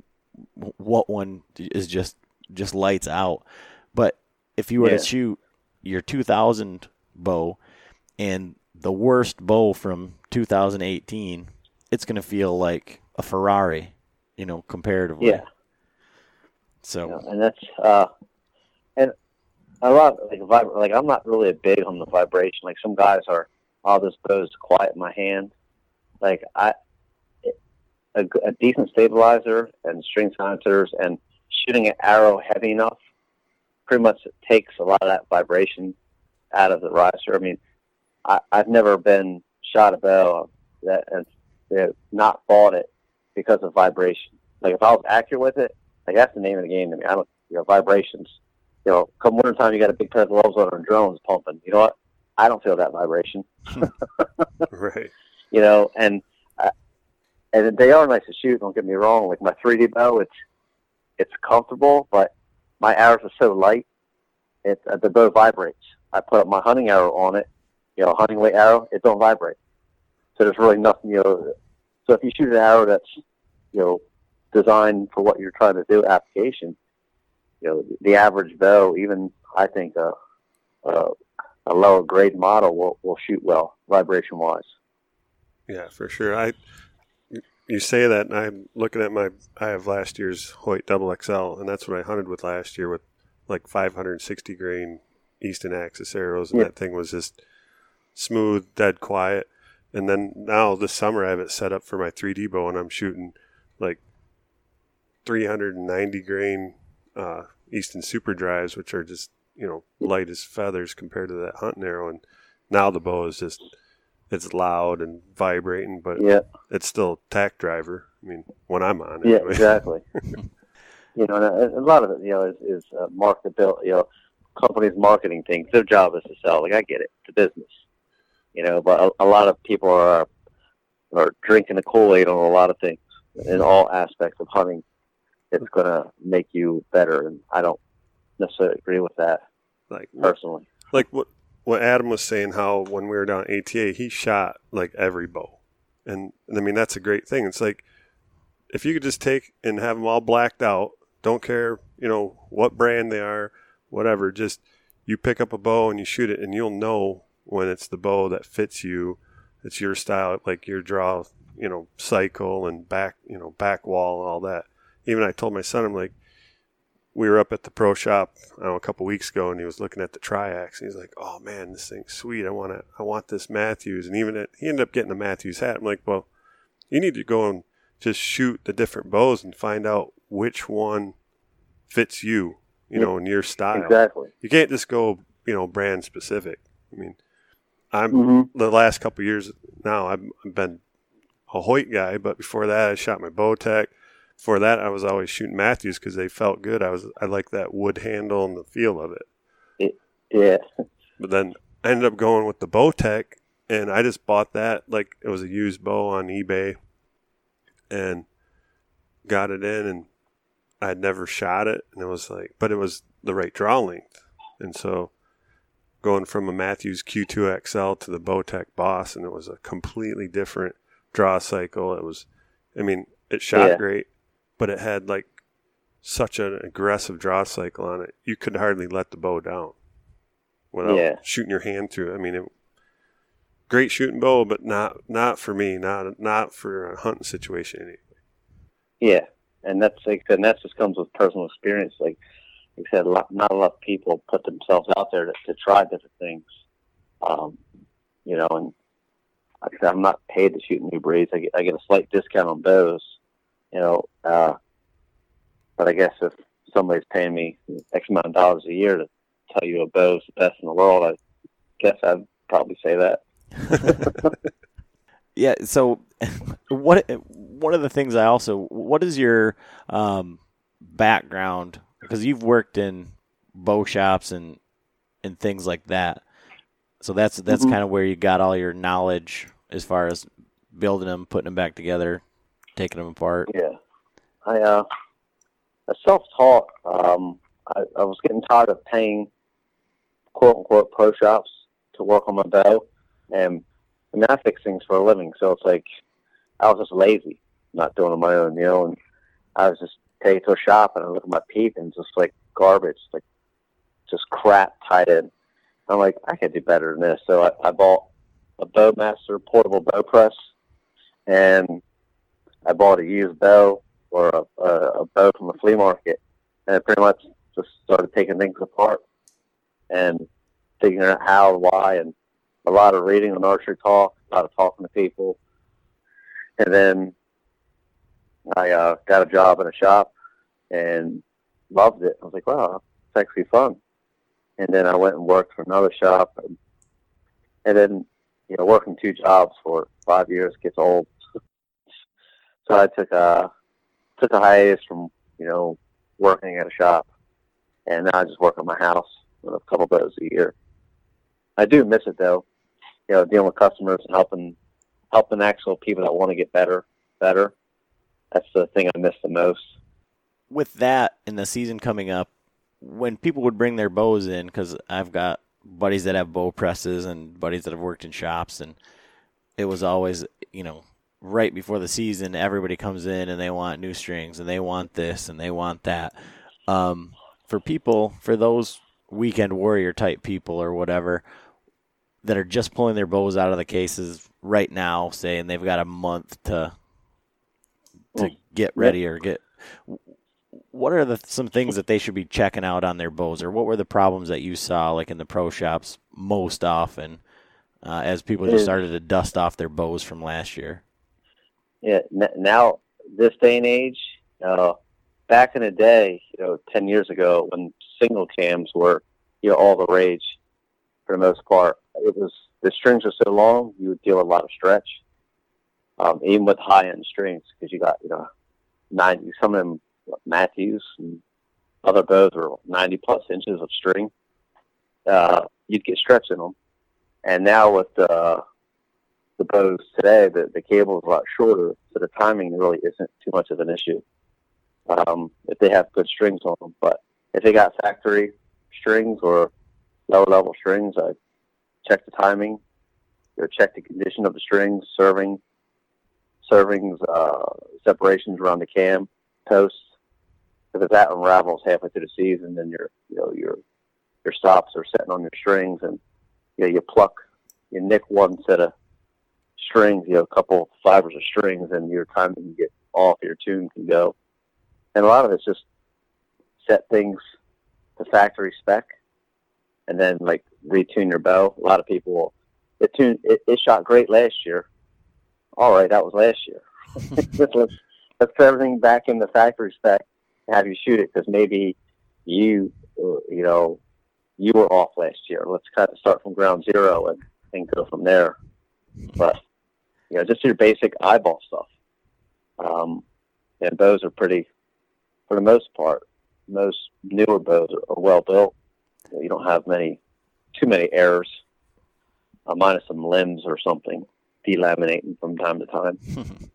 what one is just just lights out. But if you were Yeah. to shoot your 2000 bow and the worst bow from 2018, it's going to feel like a Ferrari, you know, comparatively. yeah. So know, and that's uh, and a lot like vib- like I'm not really a big on the vibration. Like some guys are, all this bow's quiet in my hand. Like I, a, a decent stabilizer and string silencers and shooting an arrow heavy enough, pretty much takes a lot of that vibration out of the riser. I mean, I, I've never been shot a bow that and you know, not bought it because of vibration. Like if I was accurate with it, like that's the name of the game to me. I don't, you know, vibrations. You know, come winter time, you got a big pair of gloves on and drones pumping. You know what? I don't feel that vibration. Right. You know, and uh, and they are nice to shoot. Don't get me wrong. Like my 3D bow, it's it's comfortable, but my arrows are so light, it uh, the bow vibrates. I put up my hunting arrow on it, you know, hunting weight arrow, it don't vibrate. So there's really nothing, you know. So if you shoot an arrow that's, you know, designed for what you're trying to do, application, you know, the average bow, even I think a a, a lower grade model will will shoot well vibration wise. Yeah, for sure. I you say that, and I'm looking at my. I have last year's Hoyt Double XL, and that's what I hunted with last year with like 560 grain Easton Axis arrows, and Yeah. that thing was just smooth, dead quiet. And then now this summer, I have it set up for my 3D bow, and I'm shooting like 390 grain uh, Easton Super Drives, which are just you know light as feathers compared to that hunting arrow. And now the bow is just it's loud and vibrating, but Yeah. it's still tack driver. I mean, when I'm on it. Yeah, anyway. exactly. you know, and a, a lot of it, you know, is, is uh, marketability. You know, companies marketing things. Their job is to sell. Like I get it, it's a business. You know, but a, a lot of people are are drinking the Kool Aid on a lot of things in all aspects of hunting. It's going to make you better, and I don't necessarily agree with that like personally. like what what Adam was saying, how when we were down at ATA, he shot like every bow, and, and I mean that's a great thing. It's like if you could just take and have them all blacked out, don't care, you know what brand they are, whatever. Just you pick up a bow and you shoot it, and you'll know when it's the bow that fits you. It's your style, like your draw, you know, cycle and back, you know, back wall and all that. Even I told my son, I'm like, we were up at the pro shop know, a couple weeks ago, and he was looking at the Triax, and he's like, "Oh man, this thing's sweet. I want to, I want this Mathews." And even at, he ended up getting a Mathews hat. I'm like, "Well, you need to go and just shoot the different bows and find out which one fits you, you know, in your style. Exactly. You can't just go, you know, brand specific. I mean, I'm hmm the last couple of years now I've, I've been a Hoyt guy, but before that I shot my Bowtech. Before that I was always shooting Mathews because they felt good. I was I like that wood handle and the feel of it. Yeah. But then I ended up going with the Bowtech and I just bought that like it was a used bow on eBay, and got it in, and I had never shot it, and it was like, but it was the right draw length, and so going from a Mathews Q2 XL to the Bowtech Boss, and it was a completely different draw cycle. It was, I mean, it shot Yeah. great, but it had like such an aggressive draw cycle on it. You could hardly let the bow down without Yeah. shooting your hand through it. I mean, it, great shooting bow, but not not for me. Not not for a hunting situation. Anyway. Yeah, and that's like and that just comes with personal experience. Like, like I said, a lot, not a lot of people put themselves out there to, to try different things. Um, you know, and like I said, I'm not paid to shoot new breeds. I get, I get a slight discount on those. You know, uh, but I guess if somebody's paying me X amount of dollars a year to tell you a bow's the best in the world, I guess I'd probably say that. Yeah. So, what one of the things I also what is your um, background because you've worked in bow shops and and things like that. So that's that's Mhm. kind of where you got all your knowledge as far as building them, putting them back together, taking them apart. Yeah, I uh, I self-taught. Um, I, I was getting tired of paying quote unquote pro shops to work on my bow, and I mean I fix things for a living, so it's like I was just lazy, not doing it on my own, you know. And I was just take it to a shop and I look at my peep and just like garbage, like just crap tied in. I'm like, I could do better than this. So I, I bought a Bowmaster portable bow press, and I bought a used bow or a, a, a bow from a flea market, and I pretty much just started taking things apart and figuring out how, and why, and a lot of reading on archery talk, a lot of talking to people, and then I uh, got a job in a shop and loved it. I was like, wow, it's actually fun. And then I went and worked for another shop, and, and then you know, working two jobs for five years gets old. So I took a took a hiatus from you know working at a shop, and now I just work at my house with a couple bows a year. I do miss it though, you know, dealing with customers and helping helping actual people that want to get better better. That's the thing I miss the most. with that in the season coming up, when people would bring their bows in, because I've got buddies that have bow presses and buddies that have worked in shops, and it was always, you know, right before the season, everybody comes in and they want new strings and they want this and they want that. Um, for people, for those weekend warrior type people or whatever that are just pulling their bows out of the cases right now, saying they've got a month to to get ready or get what are the some things that they should be checking out on their bows, or what were the problems that you saw, like in the pro shops, most often, uh, as people just started to dust off their bows from last year? Yeah, now this day and age, uh, back in the day, you know, ten years ago, when single cams were, you know, all the rage, for the most part, it was the strings were so long, you would deal a lot of stretch, um, even with high end strings, because you got you know, ninety some of them Mathews and other bows were ninety plus inches of string. Uh, you'd get stretch in them, and now with the the bows today, the, the cable is a lot shorter, so the timing really isn't too much of an issue um, if they have good strings on them. But if they got factory strings or lower level strings, I check the timing, or check the condition of the strings, serving, servings, uh, separations around the cam posts. If that unravels halfway through the season, then your you know your your stops are sitting on your strings, and you know, you pluck, you nick one set of strings, you know, a couple fibers of strings, and your timing can get off, your tune can go. And a lot of it's just set things to factory spec, and then like retune your bow. A lot of people will it tuned it, it shot great last year. All right, that was last year. let's let's put everything back in the factory spec and have you shoot it because maybe you you know you were off last year. Let's kind of start from ground zero and, and go from there. But you know, just your basic eyeball stuff. Um, and bows are pretty, for the most part, most newer bows are, are well built. You, know, you don't have many, too many errors. uh, minus some limbs or something, delaminating from time to time.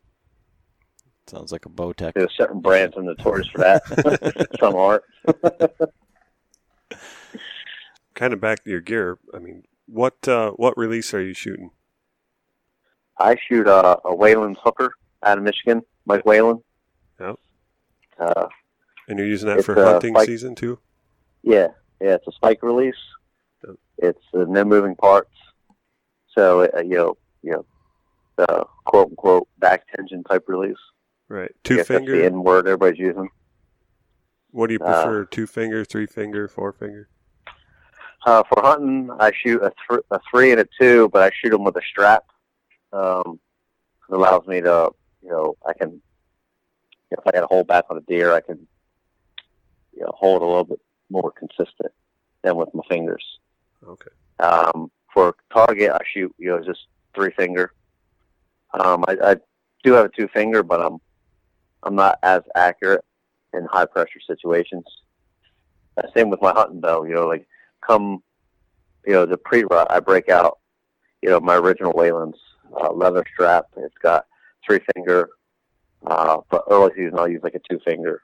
Sounds like a Bowtech. There's certain brands are notorious for that. some aren't. Kind of back to your gear. I mean, what uh, what release are you shooting? I shoot uh, a Whalen's hooker out of Michigan, Mike Whalen. Yep. Uh, And you're using that for hunting like- season too? yeah, yeah, it's a spike release. Yep. It's uh, no moving parts. So, uh, you know, you know, the quote unquote back tension type release. Right. Two That's the finger. N word everybody's using. What do you uh, prefer? Two finger, three finger, four finger? Uh, for hunting, I shoot a, th- a three and a two, but I shoot them with a strap. Um, it allows me to, you know, I can, if I got to hold back on a deer, I can, you know, hold a little bit more consistent than with my fingers. Okay. Um, for target, I shoot, you know, just three finger. Um, I, I do have a two finger, but I'm, I'm not as accurate in high pressure situations. Uh, same with my hunting bow, you know, like come, you know, the pre-rut, I break out, you know, my original Whalen's uh, leather strap. It's got three finger, uh, but early season I'll use like a two finger.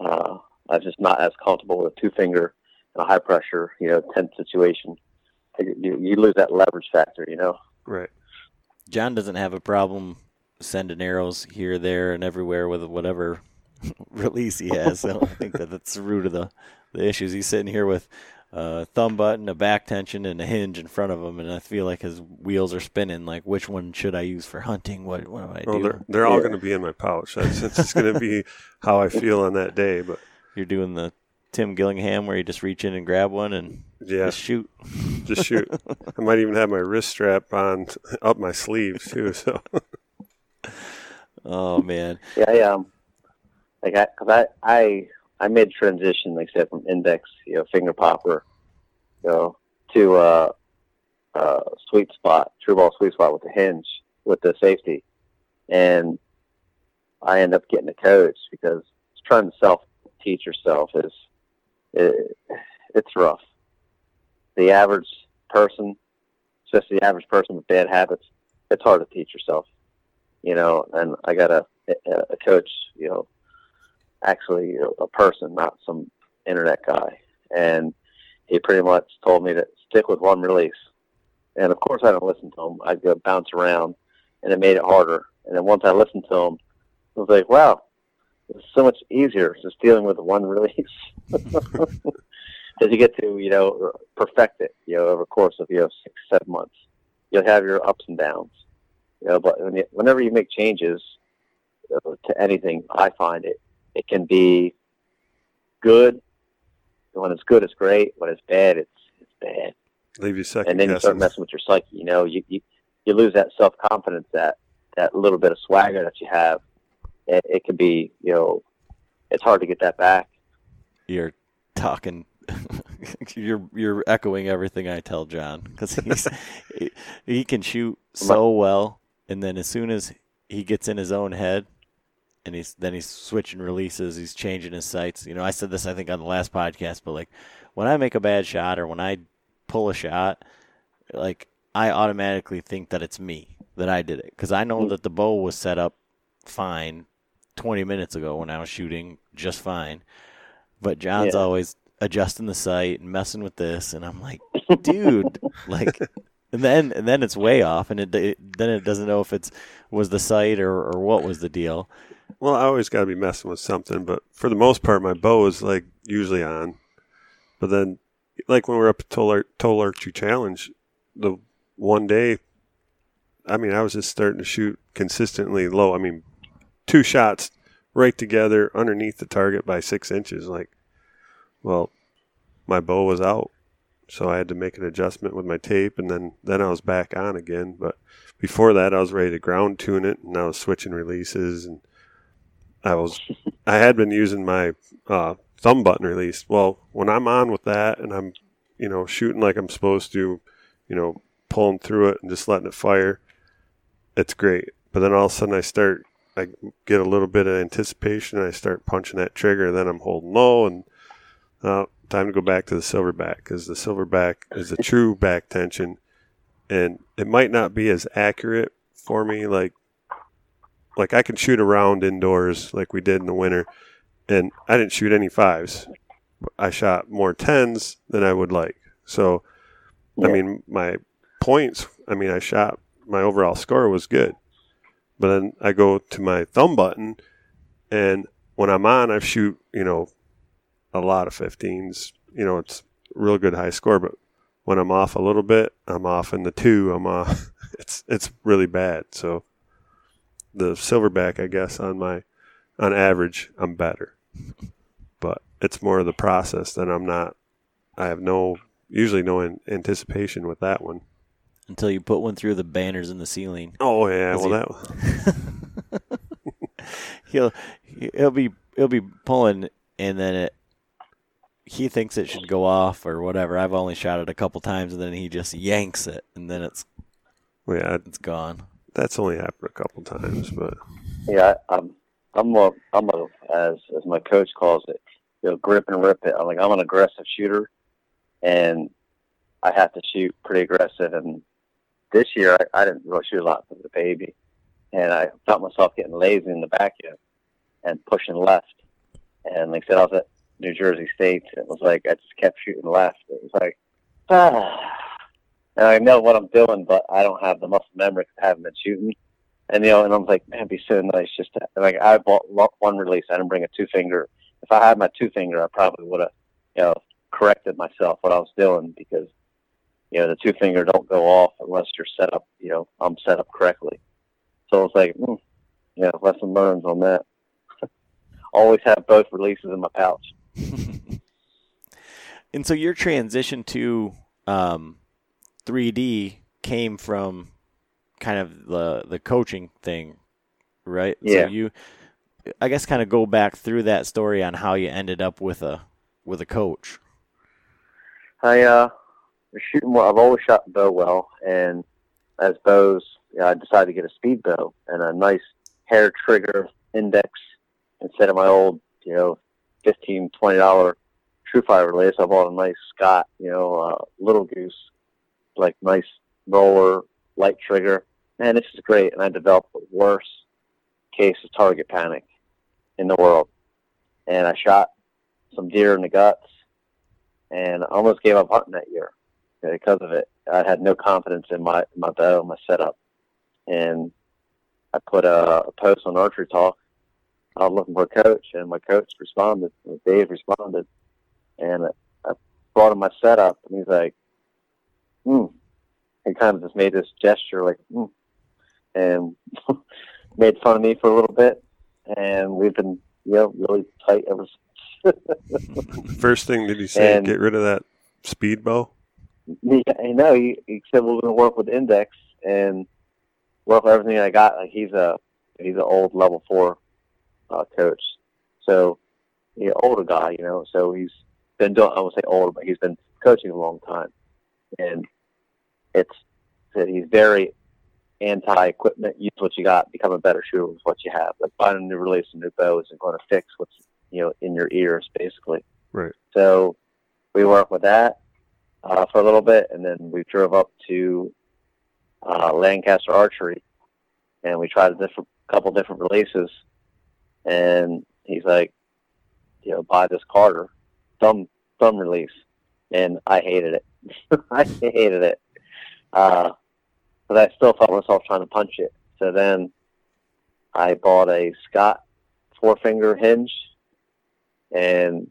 Uh, I'm just not as comfortable with a two finger in a high pressure, you know, tense situation. You, you lose that leverage factor, you know. Right. John doesn't have a problem sending arrows here, there, and everywhere with whatever release he has. I don't think that that's the root of the, the issues. He's sitting here with a thumb button, a back tension, and a hinge in front of him, and I feel like his wheels are spinning. Like, which one should I use for hunting? What what do I Well, do? they're they're all Yeah. going to be in my pouch. That's it's just going to be how I feel on that day. But You're doing the Tim Gillingham where you just reach in and grab one and yeah, just shoot. just shoot. I might even have my wrist strap on up my sleeves too. So Oh man, Yeah, I, um, like I, cause I, I, I made transition, like I said, from index, you know, finger popper, you know, to uh, uh, sweet spot, TRU Ball sweet spot with the hinge, with the safety, and I end up getting a coach because trying to self teach yourself is, it, it's rough. The average person, especially the average person with bad habits, it's hard to teach yourself you know, and I got a, a coach, you know, actually a person, not some internet guy. And he pretty much told me to stick with one release. And of course I didn't listen to him. I'd go bounce around and it made it harder. And then once I listened to him, I was like, wow, it's so much easier just dealing with one release. Because you get to, you know, perfect it, you know, over a course of, you know, six, seven months. You'll have your ups and downs. You know, but whenever you make changes uh, to anything, I find it it can be good. When it's good, it's great. When it's bad, it's it's bad. leave you second And then you start messing with your psyche. You know, you you, you lose that self confidence, that that little bit of swagger that you have. It, it can be, you know, it's hard to get that back. you're talking. you're you're echoing everything I tell John because he's he, he can shoot so well, and then as soon as he gets in his own head, and he's then he's switching releases, he's changing his sights. You know, I said this I think on the last podcast, but like when I make a bad shot or when I pull a shot, like I automatically think that it's me that I did it because I know mm. that the bow was set up fine 20 minutes ago when I was shooting just fine. But John's Yeah. always adjusting the sight and messing with this, and I'm like, dude, like, and then and then it's way off, and it, it then it doesn't know if it's was the sight or or what was the deal. Well, I always got to be messing with something, but for the most part, my bow is like usually on. But then, like when we we're up at Total Archery Challenge, the one day, I mean, I was just starting to shoot consistently low. I mean, two shots right together underneath the target by six inches. Like, well, my bow was out, so I had to make an adjustment with my tape, and then then I was back on again. But before that, I was ready to ground tune it, and I was switching releases and. I was, I had been using my uh, thumb button release. Well, when I'm on with that and I'm, you know, shooting like I'm supposed to, you know, pulling through it and just letting it fire, it's great. But then all of a sudden I start, I get a little bit of anticipation and I start punching that trigger. Then I'm holding low and uh, time to go back to the silverback because the silverback is the true back tension and it might not be as accurate for me. Like, like I can shoot around indoors like we did in the winter, and I didn't shoot any fives. I shot more tens than I would like. So, I mean, my points. I mean, I shot my overall score was good, but then I go to my thumb button, and when I'm on, I shoot you know a lot of 15s. You know, it's real good high score, but when I'm off a little bit, I'm off in the two. I'm off. It's it's really bad. So the silverback, I guess, on my on average, I'm better, but it's more of the process that I'm not. I have no usually no an anticipation with that one. Until you put one through the banners in the ceiling. Oh yeah, well that he'll he'll be he'll be pulling and then it he thinks it should go off or whatever. I've only shot it a couple times and then he just yanks it and then it's well, yeah, it's gone. That's only happened a couple times, but Yeah, I- I'm I'm a I'm a as as my coach calls it, you know, grip and rip it. I'm like I'm an aggressive shooter, and I have to shoot pretty aggressive. And this year I, I didn't really shoot a lot for the baby, and I felt myself getting lazy in the back end and pushing left. And like I said, I was at New Jersey State. It was like I just kept shooting left. It was like ah. And I know what I'm doing, but I don't have the muscle memory 'cause I haven't been shooting. And you know, and I'm like, man, it'd be so nice just to like I bought one release. I didn't bring a two finger. If I had my two finger, I probably would have, you know, corrected myself what I was doing because, you know, the two finger don't go off unless you're set up. You know, I'm set up correctly. So it's like, mm, yeah, lesson learned on that. Always have both releases in my pouch. And so your transition to um, 3D came from kind of the the coaching thing, right? Yeah. So you, I guess, kind of go back through that story on how you ended up with a with a coach. I uh shooting well. I've always shot bow well, and as bows, you know, I decided to get a speed bow and a nice hair trigger index instead of my old, you know, fifteen twenty dollar Tru-Fire release. I bought a nice Scott, you know, uh, Little Goose, like nice roller, light trigger. Man, this is great. And I developed the worst case of target panic in the world, and I shot some deer in the guts and almost gave up hunting that year because of it. I had no confidence in my my bow, my setup, and I put a, a post on Archery Talk. I was looking for a coach, and my coach responded. Dave responded, and I brought him my setup, and he's like, He kind of just made this gesture, like, "Hmm," and made fun of me for a little bit, and we've been, you know, really tight ever since. first thing did he say? And- get rid of that speed bow. Yeah, I know. He, he said we're going to work with Index and work with everything I got. Like he's a he's an old level four uh, coach, so he's an older guy, you know. So he's been doing. I won't say older, but he's been coaching a long time, and it's that he's very anti-equipment. Use what you got. Become a better shooter with what you have. Like buying a new release, a new bow isn't going to fix what's you know in your ears, basically. Right. So we work with that uh, for a little bit, and then we drove up to uh, Lancaster Archery, and we tried a different couple different releases. And he's like, you know, buy this Carter thumb thumb release, and I hated it. I hated it, uh, but I still felt myself trying to punch it. So then I bought a Scott four finger hinge, and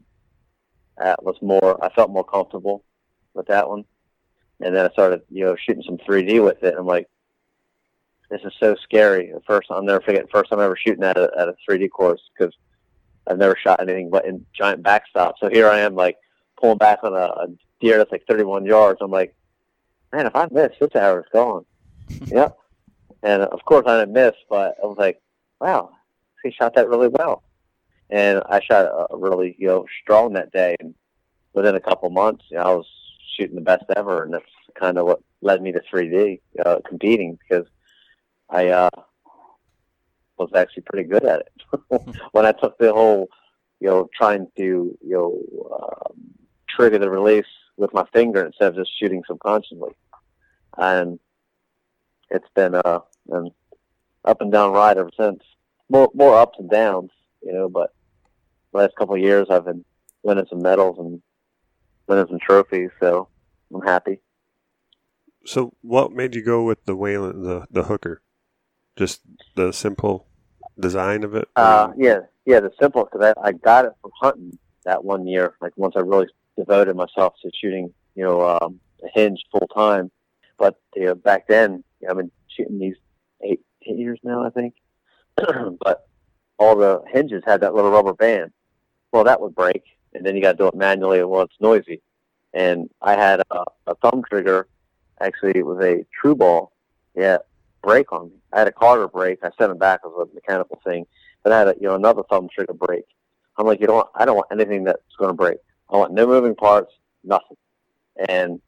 that was more. I felt more comfortable with that one. And then I started, you know, shooting some 3D with it. And I'm like, this is so scary. The first, I'll never forget the first time ever shooting at a, at a 3D course because I've never shot anything but in giant backstop. So here I am, like, pulling back on a, a deer that's like 31 yards. I'm like, man, if I miss, this hour is gone. yep. And of course I didn't miss, but I was like, wow, he shot that really well. And I shot a really, you know, strong that day. And within a couple months, you know, I was shooting the best ever, and that's kind of what led me to 3D uh, competing because I uh, was actually pretty good at it. when I took the whole, you know, trying to, you know, um, trigger the release with my finger instead of just shooting subconsciously, and it's been uh, an up and down ride ever since. More more ups and downs, you know. But the last couple of years, I've been winning some medals and winning some trophies, so I'm happy. So, what made you go with the Whalen, the the hooker? Just the simple design of it. Uh, yeah, yeah, the simple because I, I got it from hunting that one year. Like once I really devoted myself to shooting, you know, um, a hinge full time. But you know, back then, you know, I've been shooting these eight, eight years now, I think. but all the hinges had that little rubber band. Well, that would break, and then you got to do it manually. Well, it's noisy. And I had a, a thumb trigger. Actually, it was a TRU Ball. Yeah, break on me. I had a Carter break. I sent it back as a mechanical thing, but I had a, you know another thumb trigger break. I'm like, you don't. I don't want anything that's going to break. I want no moving parts, nothing. And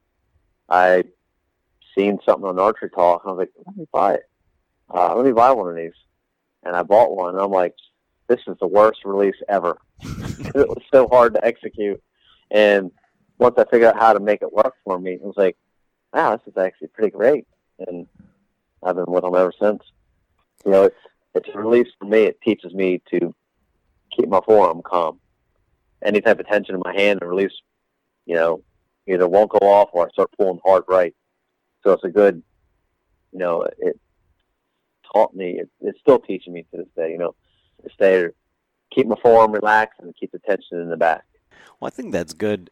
I seen something on Archery Talk, and I was like, let me buy it. Uh, let me buy one of these. And I bought one, and I'm like, this is the worst release ever. it was so hard to execute. And once I figured out how to make it work for me, it was like, wow, this is actually pretty great. And I've been with them ever since. You know, it's it's a release for me. It teaches me to keep my forearm calm. Any type of tension in my hand, and release, you know, either won't go off or I start pulling hard right. So it's a good, you know, it taught me. It, it's still teaching me to this day. You know, to stay, keep my forearm relaxed and keep the tension in the back. Well, I think that's good.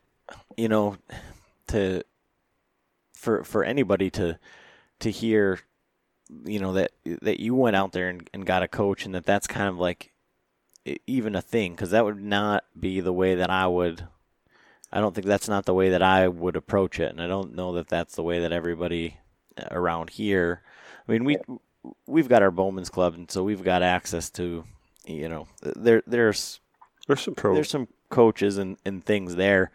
You know, to for for anybody to to hear you know that that you went out there and, and got a coach and that that's kind of like even a thing because that would not be the way that I would. I don't think that's not the way that I would approach it, and I don't know that that's the way that everybody around here. I mean, we we've got our Bowman's Club, and so we've got access to, you know, there there's there's some pro. there's some coaches and, and things there,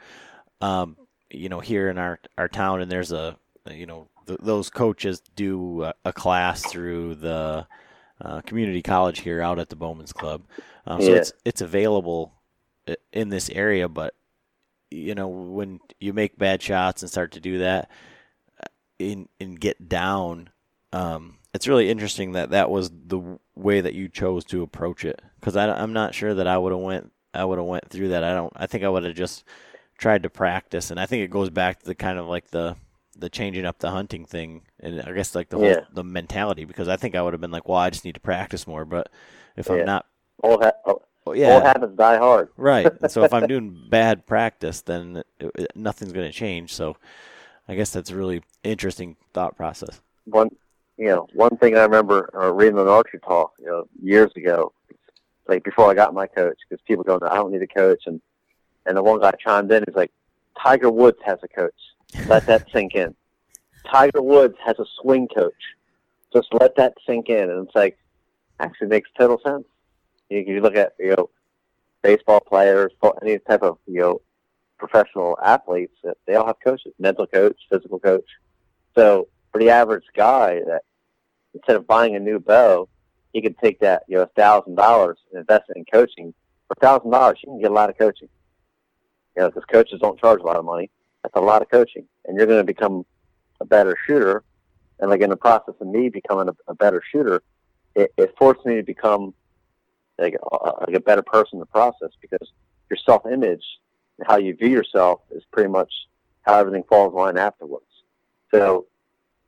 um, you know, here in our our town, and there's a you know th- those coaches do a, a class through the uh, community college here out at the Bowman's Club. Um, so Yeah. it's it's available in this area, but you know when you make bad shots and start to do that uh, in and get down, um, it's really interesting that that was the way that you chose to approach it. Because I'm not sure that I would have went I would have went through that. I don't. I think I would have just tried to practice, and I think it goes back to the kind of like the the changing up the hunting thing, and I guess like the whole Yeah. the mentality. Because I think I would have been like, well, I just need to practice more. But if Yeah. I'm not, Old, ha- oh, well, yeah, old habits die hard. Right. And so if I'm doing bad practice, then it, it- nothing's going to change. So I guess that's a really interesting thought process. one you know one thing I remember uh, reading an Archery Talk you know years ago, like before I got my coach, because people go, no, I don't need a coach, and and the one guy chimed in, he's like, Tiger Woods has a coach. Let that sink in. Tiger Woods has a swing coach. Just let that sink in, and it's like actually makes total sense. You, you look at you know baseball players, any type of you know professional athletes, they all have coaches, mental coach, physical coach. So for the average guy, that instead of buying a new bow, he could take that you know thousand dollars and invest it in coaching. For thousand dollars, you can get a lot of coaching. You know, because coaches don't charge a lot of money. That's a lot of coaching, and you're going to become a better shooter. And like in the process of me becoming a, a better shooter, it, it forced me to become like a, like a better person in the process because your self image and how you view yourself is pretty much how everything falls in line afterwards. So,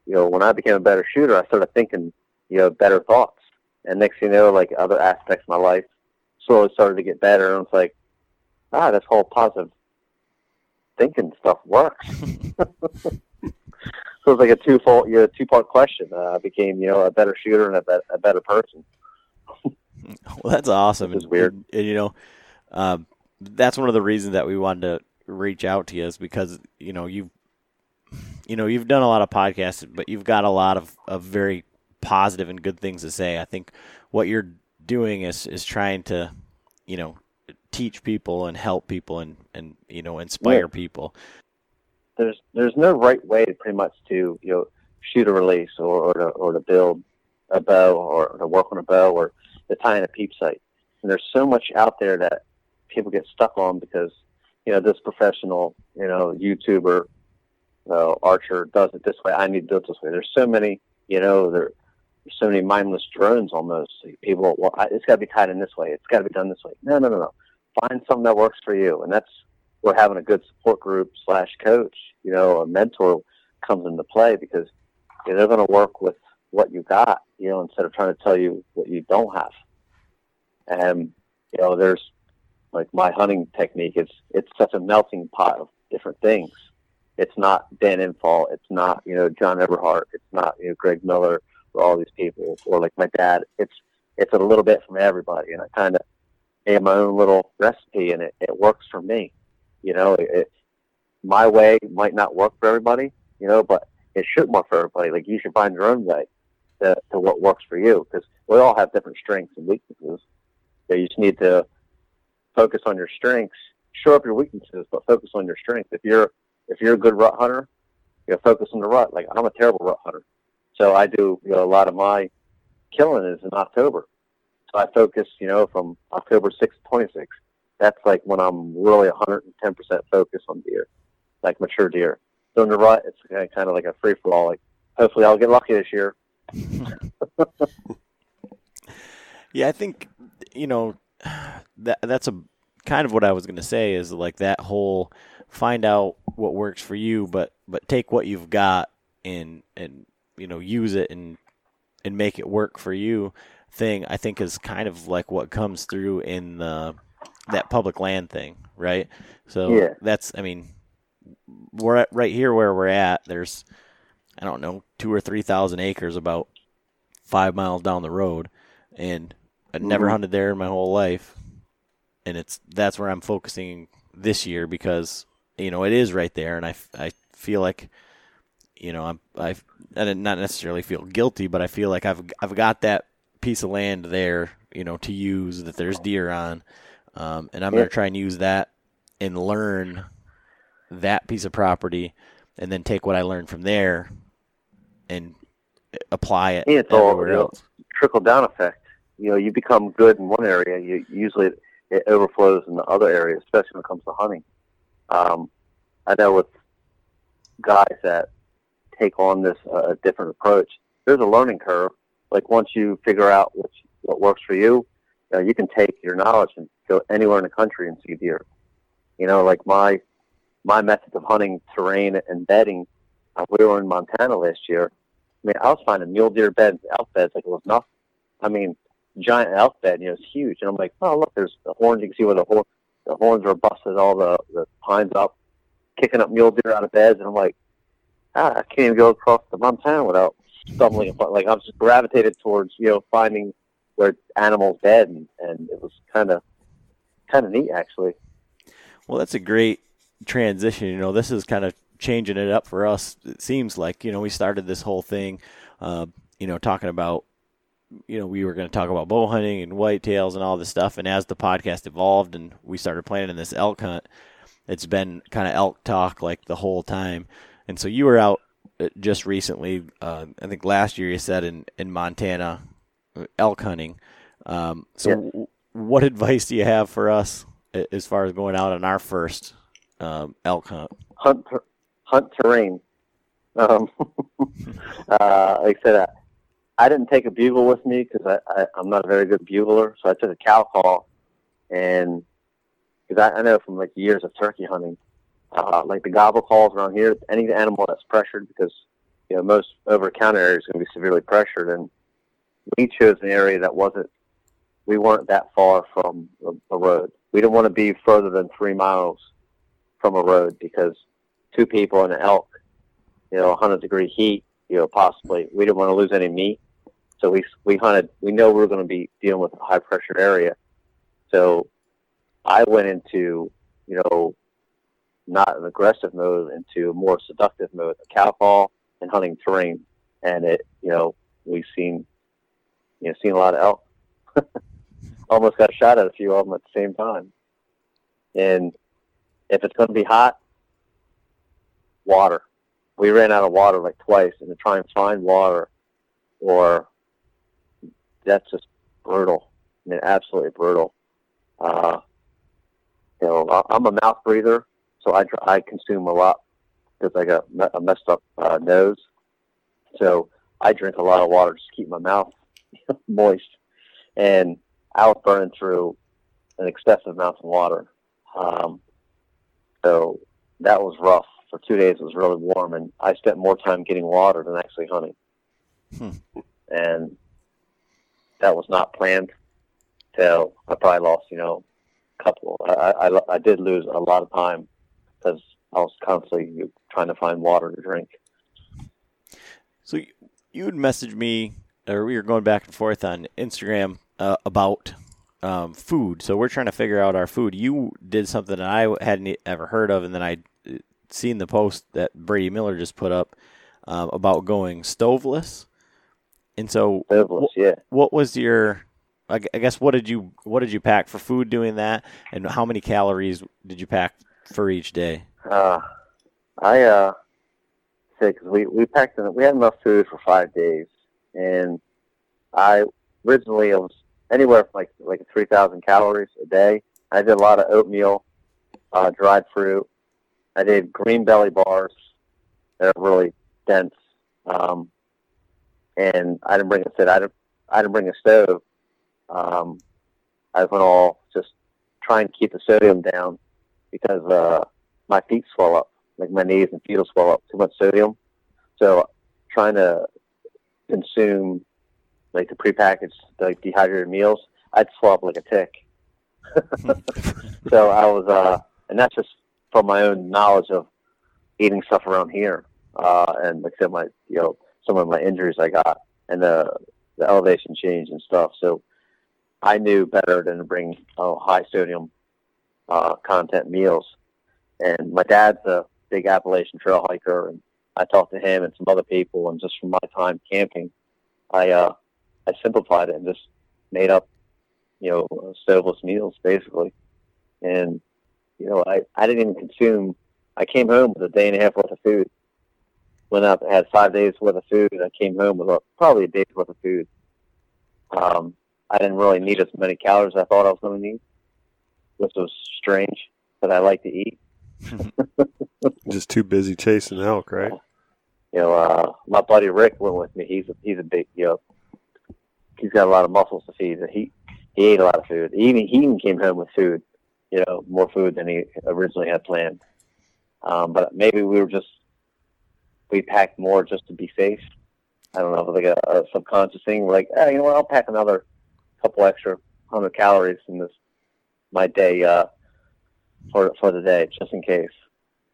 you know, when I became a better shooter, I started thinking, you know, better thoughts. And next thing you know, like other aspects of my life slowly started to get better. And it's like, ah, this whole positive thinking stuff works. so it's like a two-fold, you know, two-part question. Uh, I became, you know, a better shooter and a, be- a better person. Well, that's awesome. And- weird. And, and, you know, um, that's one of the reasons that we wanted to reach out to you is because you know you've you know you've done a lot of podcasts, but you've got a lot of, of very positive and good things to say. I think what you're doing is is trying to you know teach people and help people and and you know inspire Yeah. people. There's there's no right way pretty much to you know shoot a release or or to, or to build a bow or to work on a bow or to tie in a peep sight. And there's so much out there that people get stuck on because you know this professional you know YouTuber uh, archer does it this way. I need to do it this way. There's so many You know, there, there's so many mindless drones almost. People, well, it's got to be tied in this way. It's got to be done this way. No, no, no, no. Find something that works for you, and that's where having a good support group slash coach, you know, a mentor comes into play because you know, they're going to work with what you got, you know, instead of trying to tell you what you don't have. And you know, there's like my hunting technique. It's it's such a melting pot of different things. It's not Dan Infalt. It's not you know John Eberhart. It's not you know Greg Miller or all these people or like my dad. It's it's a little bit from everybody, and I kind of made my own little recipe, and it, it works for me. You know, it, my way might not work for everybody, you know, but it should work for everybody. Like you should find your own way to, to what works for you because we all have different strengths and weaknesses. So you just need to focus on your strengths, show up your weaknesses, but focus on your strengths. If you're if you're a good rut hunter, you know, focus on the rut. Like I'm a terrible rut hunter, so I do you know a lot of my killing is in October. So I focus, you know, from October 6th to 26th. That's like when I'm really 110% focused on deer, like mature deer. So in the rut, it's uh, kind of like a free for all. Like hopefully I'll get lucky this year. yeah, I think you know that that's a kind of what I was going to say is like that whole find out what works for you, but but take what you've got and and you know use it and and make it work for you thing. I think is kind of like what comes through in the that public land thing, right? So Yeah. that's I mean we're at, right here where we're at. There's I don't know two or three thousand acres about five miles down the road, and I never Mhm. hunted there in my whole life, and it's that's where I'm focusing this year because you know it is right there, and I I feel like you know I'm I I did not necessarily feel guilty, but I feel like I've I've got that piece of land there, you know, to use that there's deer on, um, and I'm Yeah. gonna try and use that and learn that piece of property, and then take what I learned from there and apply it Yeah, it's all, everywhere you know, trickle down effect. You know, you become good in one area, you usually it, it overflows in the other area, especially when it comes to hunting. Um, I know with guys that take on this uh, different approach, there's a learning curve. Like once you figure out what what works for you, you, know, you can take your knowledge and go anywhere in the country and see deer. You know, like my my methods of hunting terrain and bedding. Uh, we were in Montana last year. I mean, I was finding mule deer beds, elk beds like it was nothing. I mean, giant elk bed, you know, it's huge. And I'm like, oh look, there's the horns. You can see where the horn, the horns are busted, all the the pines up, kicking up mule deer out of beds. And I'm like, ah, I can't even go across the Montana without stumbling. upon Like I'm just gravitated towards you know finding where animals dead, and, and it was kind of kind of neat actually. Well, that's a great transition. You know, this is kind of changing it up for us. It seems like you know we started this whole thing, uh, you know, talking about you know we were going to talk about bow hunting and whitetails and all this stuff. And as the podcast evolved and we started planning this elk hunt, it's been kind of elk talk like the whole time. And so you were out uh, just recently. Uh, I think last year you said in in Montana elk hunting. Um, so, Yeah. w- what advice do you have for us as far as going out on our first um, elk hunt? hunt ter- hunt terrain. Um, uh, like I said, I, I didn't take a bugle with me because I, I I'm not a very good bugler, so I took a cow call, and because I, I know from like years of turkey hunting, uh, like the gobble calls around here, any animal that's pressured because you know most over counter areas are going to be severely pressured, and we chose an area that wasn't. We weren't that far from a, road. We didn't want to be further than three miles from a road because two people and an elk, you know, 100 degree heat, you know, possibly. We didn't want to lose any meat. So we, we hunted, we know we were going to be dealing with a high pressure area. So I went into, you know, not an aggressive mode, into a more seductive mode, a cow call and hunting terrain. And it, you know, we've seen, you know, seen a lot of elk. Almost got shot at a few of them at the same time. And if it's going to be hot, water. We ran out of water like twice, and to try and find water, or that's just brutal. I mean, absolutely brutal. Uh, you know, I'm a mouth breather, so I I consume a lot because I got a messed up uh, nose. So I drink a lot of water just to keep my mouth moist, and I was burning through an excessive amount of water. Um, so that was rough. For two days, it was really warm, and I spent more time getting water than actually hunting. Hmm. And that was not planned. Till I probably lost, you know, a couple. I, I, I did lose a lot of time because I was constantly trying to find water to drink. So you, you would message me, or we were going back and forth on Instagram uh, about um, food. So we're trying to figure out our food. You did something that I hadn't ever heard of, and then I uh, seen the post that Brady Miller just put up um, about going stoveless. And so, Stoveless, yeah. what was your? I I guess what did you what did you pack for food doing that, and how many calories did you pack for each day? Uh, I uh, say because we we packed in, we had enough food for five days, and I originally it was anywhere from like like three thousand calories a day. I did a lot of oatmeal, uh, dried fruit. I did GreenBelly bars that are really dense. Um, and I didn't bring a said I didn't I didn't bring a stove. Um, I went all just trying to keep the sodium down because uh, my feet swell up, like my knees and feet will swell up too much sodium. So trying to consume like the prepackaged like dehydrated meals, I'd up like a tick. so I was, uh, and that's just from my own knowledge of eating stuff around here, uh, and like my you know some of my injuries I got and the the elevation change and stuff. So I knew better than to bring oh, high sodium uh, content meals. And my dad's a big Appalachian Trail hiker, and I talked to him and some other people, and just from my time camping, I uh, I simplified it and just made up, you know, stoveless meals basically. And you know, I I didn't even consume. I came home with a day and a half worth of food. Went out, had five days worth of food, I came home with a, probably a day's worth of food. Um, I didn't really need as many calories as I thought I was going to need, which was strange, but I like to eat. Just too busy chasing elk, right? You know, uh, my buddy Rick went with me. He's a, he's a big, you know, he's got a lot of muscles to feed. and He he ate a lot of food. He even he even came home with food, you know, more food than he originally had planned. Um, but maybe we were just we packed more just to be safe. I don't know, like a, a subconscious thing. We're like, hey, you know what? I'll pack another couple extra hundred calories in this my day uh, for for the day, just in case.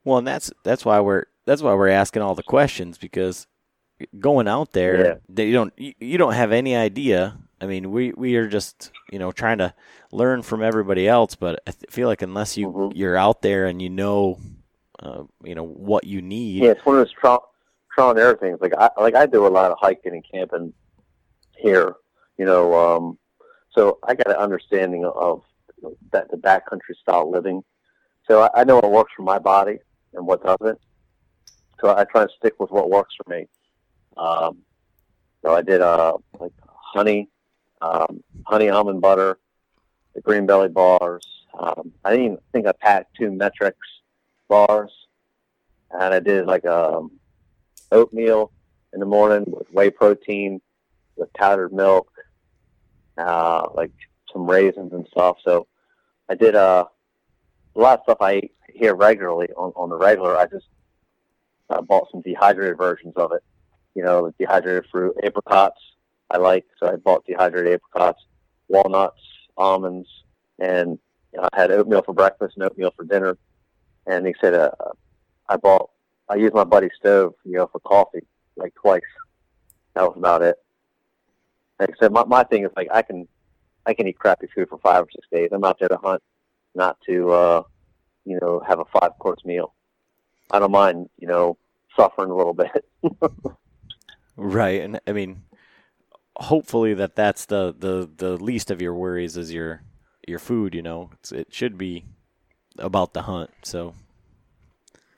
Well, and that's that's why we're that's why we're asking all the questions because going out there, Yeah. you don't you, you don't have any idea. I mean, we we are just you know trying to learn from everybody else, but I feel like unless you Mhm. you're out there and you know, uh, you know what you need. Yeah, it's one of those trial, trial and error things. Like I like I do a lot of hiking and camping here, you know. Um, so I got an understanding of that the backcountry style living. So I, I know what works for my body and what doesn't. So I try to stick with what works for me. Um, so I did uh like honey, um, honey almond butter, the GreenBelly bars. Um, I didn't even think I packed two MET-Rx bars and I did like um, oatmeal in the morning with whey protein, with powdered milk, uh, like some raisins and stuff. So I did uh, a lot of stuff I eat here regularly on, on the regular. I just uh, bought some dehydrated versions of it. You know, dehydrated fruit, apricots I like, so I bought dehydrated apricots, walnuts, almonds, and you know, I had oatmeal for breakfast and oatmeal for dinner. And he said, uh, I bought, I used my buddy's stove, you know, for coffee, like twice. That was about it. Like I said, my, my thing is like, I can, I can eat crappy food for five or six days. I'm out there to hunt, not to, uh, you know, have a five course meal. I don't mind, you know, suffering a little bit. Right, and I mean, hopefully that that's the the the least of your worries is your your food. You know, it's, it should be about the hunt. So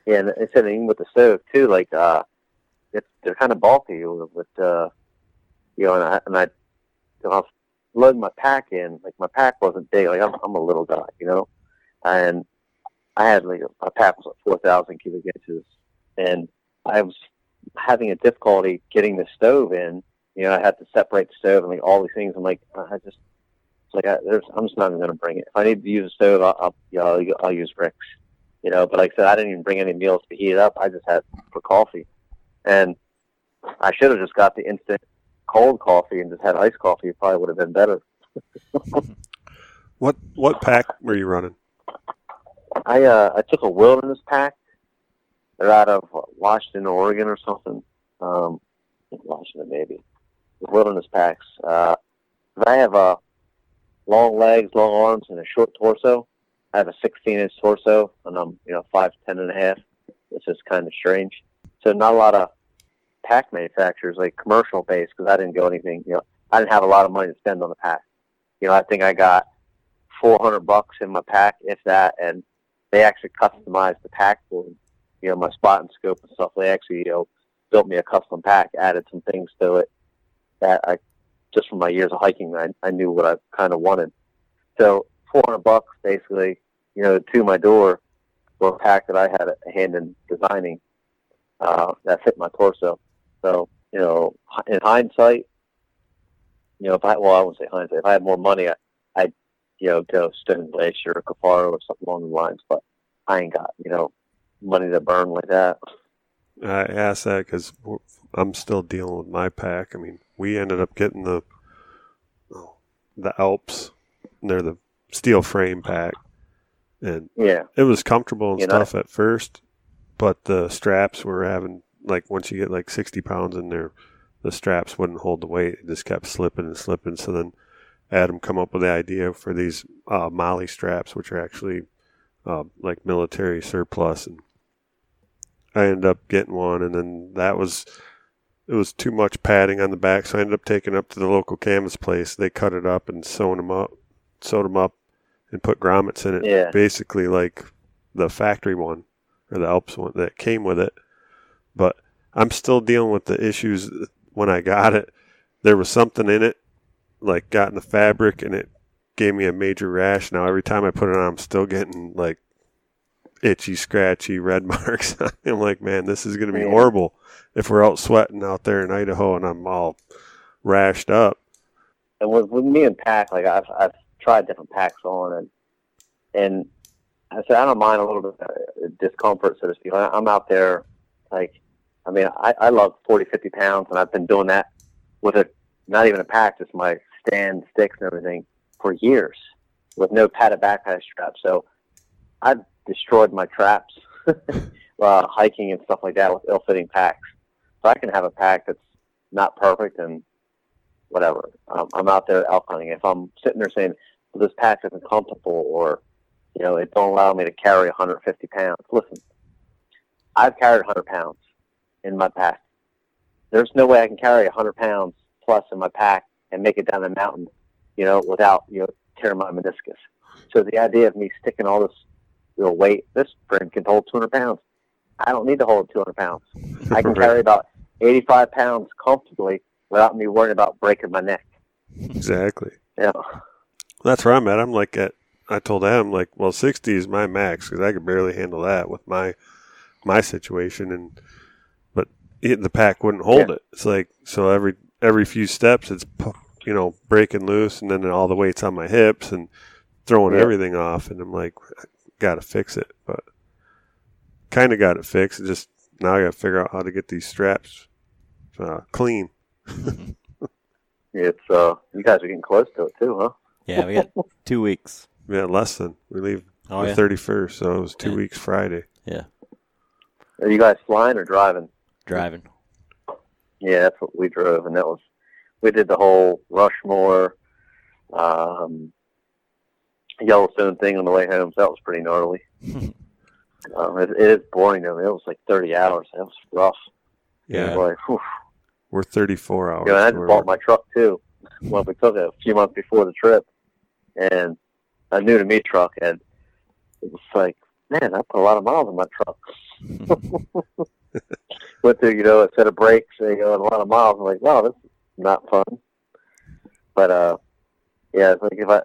Yeah, and it said even with the stove too, like uh, it's they're kind of bulky with, with uh, you know, and I and I, I was loading my pack in, like my pack wasn't big, like I'm I'm a little guy, you know, and I had like my pack was like four thousand cubic inches, and I was having a difficulty getting the stove in. You know, I had to separate the stove and like all these things. I'm like, I just like I, there's, I'm just not even going to bring it. If I need to use a stove, I'll, I'll, you know, I'll, I'll use bricks. You know, but like I said, I didn't even bring any meals to heat up. I just had for coffee, and I should have just got the instant cold coffee and just had iced coffee. It probably would have been better. What what pack were you running? I uh, I took a wilderness pack. They're out of Washington, Oregon, or something. Um, Washington, maybe. The wilderness packs. Uh, I have uh, long legs, long arms, and a short torso. I have a 16-inch torso, and I'm you know five ten and a half. It's just kind of strange. So not a lot of pack manufacturers like commercial based because I didn't go anything. You know, I didn't have a lot of money to spend on the pack. You know, I think I got 400 bucks in my pack, if that, and they actually customized the pack for. You know, my spot and scope and stuff. They actually, you know, built me a custom pack, added some things to it that I, just from my years of hiking, I, I knew what I kind of wanted. So 400 bucks basically, you know, to my door for a pack that I had a hand in designing uh, that fit my torso. So, you know, in hindsight, you know, if I, well, I wouldn't say hindsight, if I had more money, I, I'd, you know, go Stone Glacier or Kifaru or something along the lines, but I ain't got, you know, money to burn like that. I asked that because I'm still dealing with my pack. I mean, we ended up getting the oh, the Alps. They're the steel frame pack, and Yeah. it was comfortable and You know- stuff at first, but the straps were having like once you get like 60 pounds in there, the straps wouldn't hold the weight. It just kept slipping and slipping. So then Adam come up with the idea for these uh, MOLLE straps, which are actually uh, like military surplus, and I ended up getting one, and then that was it was too much padding on the back, so I ended up taking it up to the local canvas place. They cut it up and sewn them up, sewed them up, and put grommets in it. Yeah. Basically, like the factory one or the Alps one that came with it. But I'm still dealing with the issues when I got it. There was something in it, like got in the fabric, and it gave me a major rash. Now every time I put it on, I'm still getting like itchy, scratchy red marks. I'm like, man, this is going to be Yeah. horrible if we're out sweating out there in Idaho and I'm all rashed up. and with, with me and pack, like I've I've tried different packs on, and and I said I don't mind a little bit of uh, discomfort, so to speak. I'm out there, like, I mean, I I love 40, 50 pounds, and I've been doing that with a not even a pack, just my stand sticks and everything for years with no padded backpack strap. So I've destroyed my traps, uh, hiking and stuff like that with ill-fitting packs. So I can have a pack that's not perfect and whatever. Um, I'm out there elk hunting. If I'm sitting there saying, well, this pack isn't comfortable or, you know, it don't allow me to carry 150 pounds. Listen, I've carried 100 pounds in my pack. There's no way I can carry 100 pounds plus in my pack and make it down the mountain, you know, without, you know, tearing my meniscus. So the idea of me sticking all this, you know, weight, this friend can hold 200 pounds. I don't need to hold 200 pounds. I can carry about 85 pounds comfortably without me worrying about breaking my neck. Exactly. Yeah. know, That's where I'm at. I'm like at. I told Adam like, well, 60 is my max because I could barely handle that with my my situation, and but it, the pack wouldn't hold it. It's like so every every few steps, it's you know breaking loose, and then all the weight's on my hips and throwing Yeah. everything off, and I'm like, got to fix it, but kind of got it fixed. It's just now I got to figure out how to get these straps uh, clean. it's uh, you guys are getting close to it too, huh? Yeah, we got two weeks. Yeah, less than we leave Oh the yeah, 31st, so it was two Yeah. weeks Friday. Yeah. Are you guys flying or driving? driving. Yeah, that's what we drove, and that was we did the whole Rushmore, um, Yellowstone thing on the way home. So that was pretty gnarly. um, it, it is boring though. It was like thirty hours. That was rough. Yeah, was like, we're 34 hours. You know, I just bought my truck too. Well, we took it a few months before the trip, and a new to me truck, and it was like, man, I put a lot of miles on my truck. Went through, you know, a set of brakes, you know, a lot of miles. I'm like, wow, this is not fun. But uh, yeah, it's like if I,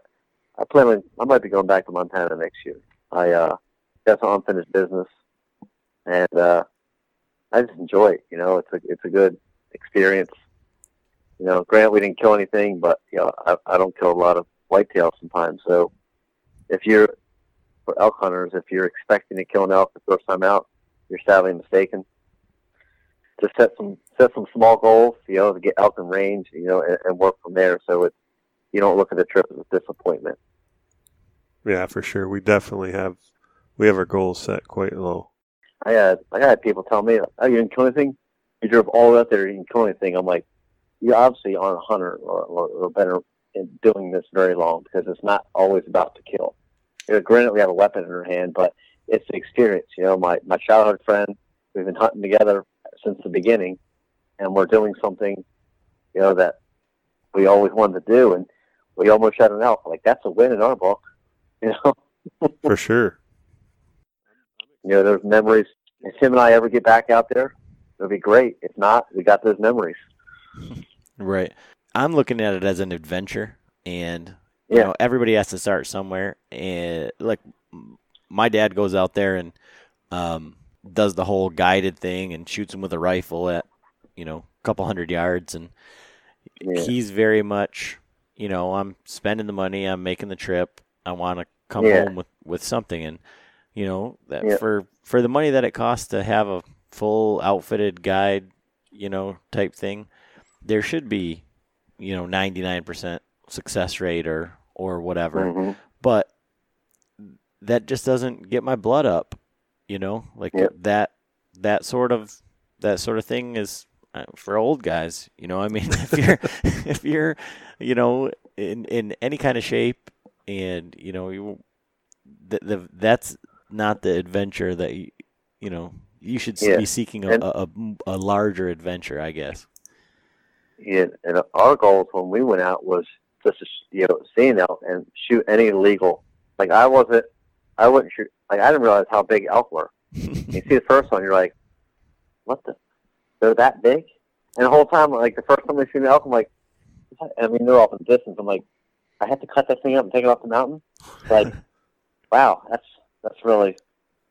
I plan on, I might be going back to Montana next year. I uh, got some unfinished business, and uh, I just enjoy it. You know, it's a it's a good experience. You know, grant we didn't kill anything, but you know, I, I don't kill a lot of whitetails sometimes. So if you're for elk hunters, if you're expecting to kill an elk the first time out, you're sadly mistaken. Just set some set some small goals, you know, to get elk in range, you know, and, and work from there. So it's you don't look at the trip as a disappointment. Yeah, for sure. We definitely have we have our goals set quite low. I had I had people tell me, "Oh, you didn't kill anything? You drove all the way up there, you didn't kill anything." I'm like, "You obviously aren't a hunter or, or, or better in doing this very long because it's not always about to kill. You know, granted, we have a weapon in our hand, but it's the experience. You know, my my childhood friend, we've been hunting together since the beginning, and we're doing something, you know, that we always wanted to do, and we almost shot an elk. Like that's a win in our book, you know." For sure. You know, those memories. If him and I ever get back out there, it'll be great. If not, we got those memories. Right. I'm looking at it as an adventure, and you Yeah. know everybody has to start somewhere. And like my dad goes out there and um, does the whole guided thing and shoots him with a rifle at you know a couple hundred yards, and Yeah. he's very much you know I'm spending the money, I'm making the trip, I want to come Yeah. home with with something, and you know that Yeah. for for the money that it costs to have a full outfitted guide, you know type thing, there should be you know 99% success rate or or whatever Mhm. but that just doesn't get my blood up you know like Yep. that that sort of that sort of thing is uh, for old guys you know i mean if you're if you're you know in in any kind of shape and you know you the, the that's not the adventure that you you know you should Yeah. be seeking a, a, a a larger adventure i guess Yeah, and our goals when we went out was just to, you know an elk and shoot any legal. Like I wasn't, I wouldn't shoot. Like I didn't realize how big elk were. you see the first one, you're like, what the? They're that big? And the whole time, like the first time we see the elk, I'm like, I mean they're off in the distance. I'm like, I have to cut that thing up and take it off the mountain. Like, wow, that's that's really,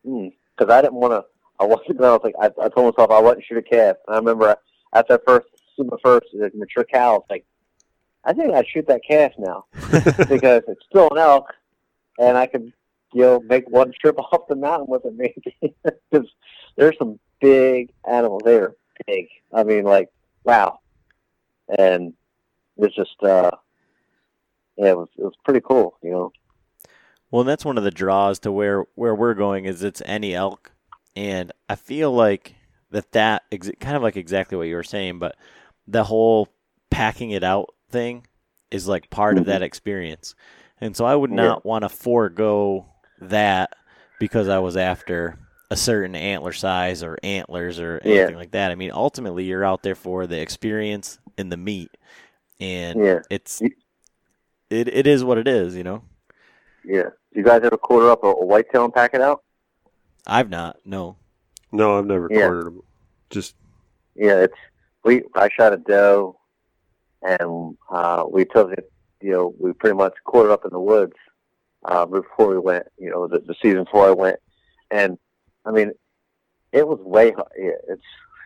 hmm. because I didn't want to. I wasn't. I was like, I, I told myself I wouldn't shoot a calf. And I remember after I first shoot my first like, mature cow, it's like, I think I'd shoot that calf now because it's still an elk, and I could, you know, make one trip off the mountain with it maybe. Because there's some big animals. They are big. I mean, like, wow. And it's just, uh, yeah, it was it was pretty cool, you know. Well, that's one of the draws to where where we're going is it's any elk, and I feel like that that ex- kind of like exactly what you were saying, but the whole packing it out thing is like part of that experience, and so I would Yeah. not want to forego that because I was after a certain antler size or antlers or Yeah. anything like that. I mean, ultimately, you're out there for the experience and the meat, and Yeah. it's it it is what it is, you know. Yeah. Do you guys ever quarter up a, a whitetail and pack it out? I've not, no. No, I've never Yeah. cornered them. Just Yeah, it's we. I shot a doe, and uh, we took it. You know, we pretty much quartered up in the woods uh, before we went. You know, the, the season before I went, and I mean, it was way. it's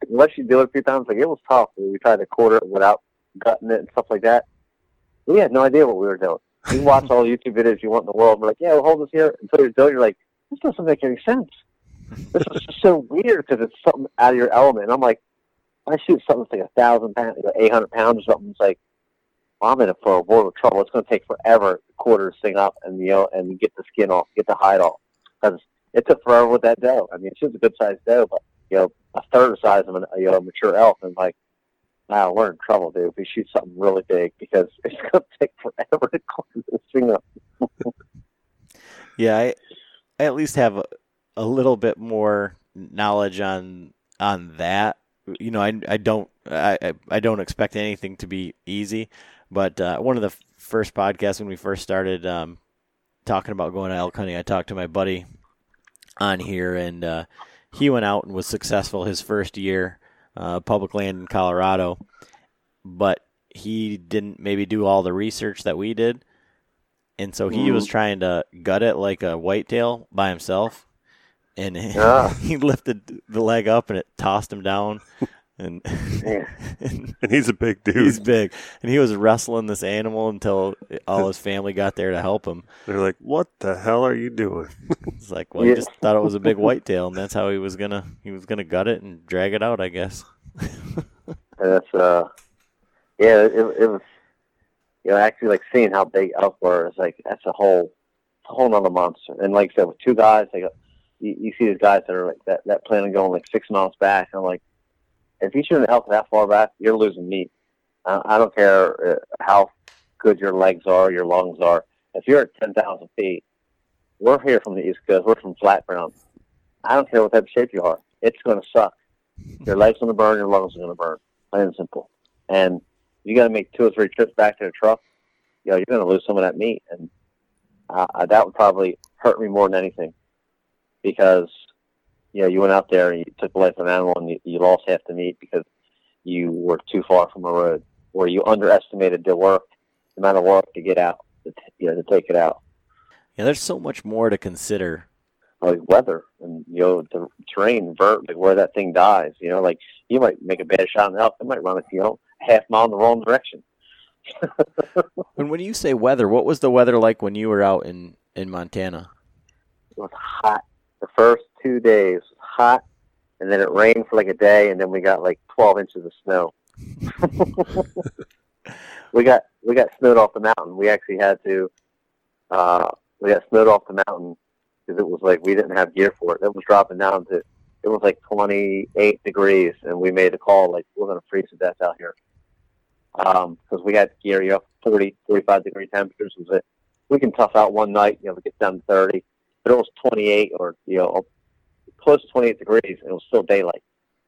unless you do it a few times, like it was tough. We tried to quarter it without gutting it and stuff like that. We had no idea what we were doing. You watch all the YouTube videos you want in the world. We're like, yeah, we'll hold this here until you're done. You're like, this doesn't make any sense. This is just so weird because it's something out of your element. And I'm like, I shoot something that's like a thousand pounds, like eight hundred pounds or something. It's like, I'm in for a world of trouble. It's going to take forever to quarter thing up and you know and get the skin off, get the hide off. Because it took forever with that doe. I mean, she was a good sized doe, but you know, a third the size of an you know a mature elk. And like, wow, we're in trouble, dude. If we shoot something really big because it's going to take forever to quarter this thing up. Yeah, I, I at least have a, a little bit more knowledge on on that. You know, I, I don't I- I don't expect anything to be easy, but uh, one of the first podcasts when we first started um, talking about going to elk hunting, I talked to my buddy on here, and uh, he went out and was successful his first year, uh, public land in Colorado, but he didn't maybe do all the research that we did and so he was trying to gut it like a whitetail by himself and Yeah. he lifted the leg up and it tossed him down. And, Yeah. and And he's a big dude. he's big, and he was wrestling this animal until all his family got there to help him. They're like, "What the hell are you doing?" It's like, well, he just thought it was a big whitetail, and that's how he was gonna he was gonna gut it and drag it out, I guess. And that's uh, yeah, it, it was, you know, actually like seeing how big elk were is like that's a whole, a whole nother monster. And like I said, with two guys, like you, you see these guys that are like that that plan on going like six miles back. And I'm like, if you shoot an elk that far back, you're losing meat. Uh, I don't care uh, how good your legs are, your lungs are. If you're at ten thousand feet, we're here from the East Coast. We're from flat ground. I don't care what type of shape you are. It's going to suck. Your legs going to burn. Your lungs are going to burn. Plain and simple. And you got to make two or three trips back to the truck. You know, you're going to lose some of that meat, and uh, that would probably hurt me more than anything, because you know you went out there and you took the life of an animal and you, you lost half the meat because you were too far from a road, or you underestimated the work, the amount of work to get out, to, t- you know, to take it out. Yeah, there's so much more to consider. like weather and you know the terrain, vert, like where that thing dies. You know, like you might make a bad shot in the elk, it might run it, you know, half mile in the wrong direction. And when you say weather, what was the weather like when you were out in in Montana? It was hot. The first two days hot, and then it rained for like a day, and then we got like twelve inches of snow. we got we got snowed off the mountain. We actually had to. Uh, we got snowed off the mountain because it was like we didn't have gear for it. It was dropping down to it was like 28 degrees, and we made a call like we're to freeze to death out here because we had gear, you know, 40, 45 degree temperatures. Was it? We can tough out one night, you know, we get down to 30, but it was 28 or you know close to 28 degrees, and it was still daylight.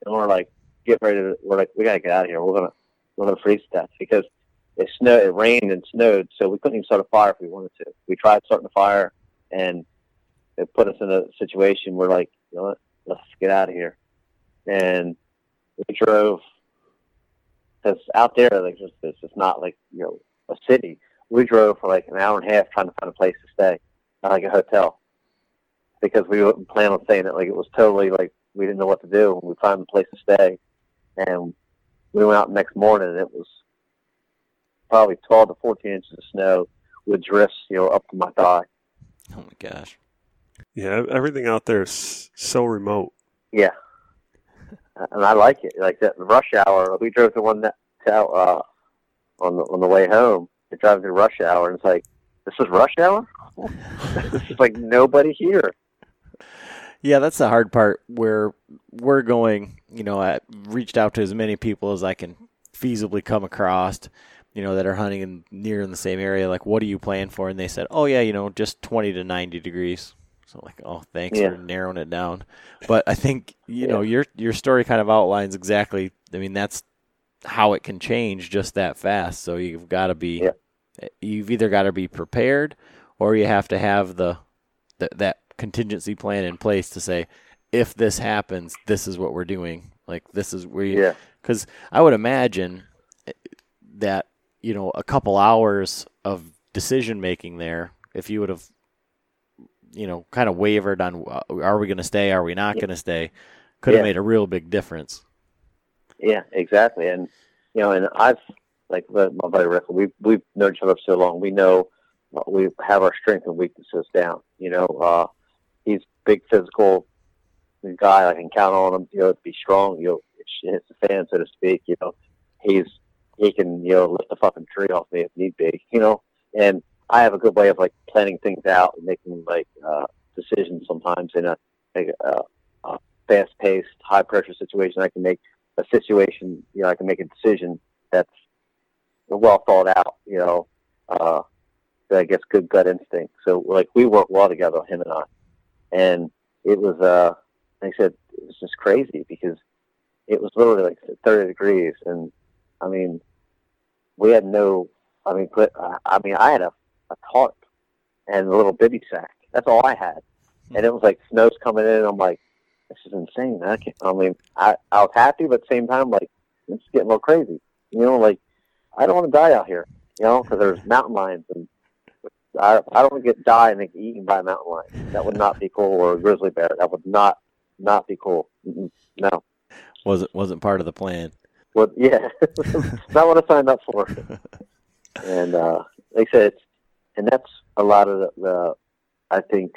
And we're like, get ready to. We're like, we got to get out of here. We're gonna we're gonna freeze to death because it snowed, it rained and snowed, so we couldn't even start a fire if we wanted to. We tried starting a fire, and it put us in a situation where like, you know what, let's get out of here. And we drove because out there, like, just it's just not like you know a city. We drove for like an hour and a half trying to find a place to stay, not like a hotel, because we didn't plan on staying. It like it was totally like we didn't know what to do. We found a place to stay, and we went out the next morning, and it was probably 12 to 14 inches of snow with drifts, you know, up to my thigh. Oh my gosh. Yeah, everything out there is so remote. Yeah, and I like it. Like that rush hour. We drove to one that out uh, on the on the way home. We drive through rush hour, and it's like, this is rush hour. this is like nobody here. Yeah, that's the hard part where we're going, you know, I reached out to as many people as I can feasibly come across, you know, that are hunting in near in the same area. Like, what are you playing for? And they said, oh, yeah, you know, just 20 to 90 degrees. So, like, oh, thanks Yeah. for narrowing it down. But I think, you know, your your story kind of outlines exactly, I mean, that's how it can change just that fast. So you've got to be, Yeah. you've either got to be prepared or you have to have the, the that contingency plan in place to say, if this happens, this is what we're doing. Like this is where you, Yeah. because I would imagine eh, that you know a couple hours of decision making there, if you would have, you know, kind of wavered on uh, are we going to stay, are we not going to stay, could have Yeah. made a real big difference. Yeah, exactly. And you know, and I've like my buddy Rick. we've we've known each other for so long. We know uh, we have our strengths and weaknesses down. You know, uh, big physical guy. I can count on him. You know, be strong. You know, it hits the fan, so to speak. You know, he's he can you know lift a fucking tree off me if need be. You know, and I have a good way of like planning things out and making like uh, decisions sometimes in a, like a, a fast-paced, high-pressure situation. I can make a situation, you know, I can make a decision that's well thought out, you know, uh, that I guess good gut instinct. So like we work well together, him and I, and it was, uh, like I said, it was just crazy because it was literally like 30 degrees. And I mean, we had no, I mean, put, I mean, I had a, a tarp and a little bivy sack. That's all I had. And it was like snow's coming in. I'm like, this is insane. I can't, I mean, I, I was happy, but at the same time, like, it's getting a little crazy. You know, like, I don't want to die out here, you know, because there's mountain lions and I, I don't get die and get eaten by a mountain lion. That would not be cool. Or a grizzly bear. That would not not be cool. Mm-mm. No. wasn't wasn't part of the plan. What? Yeah, not what I signed up for. and uh, like I said, it's, and that's a lot of the, the I think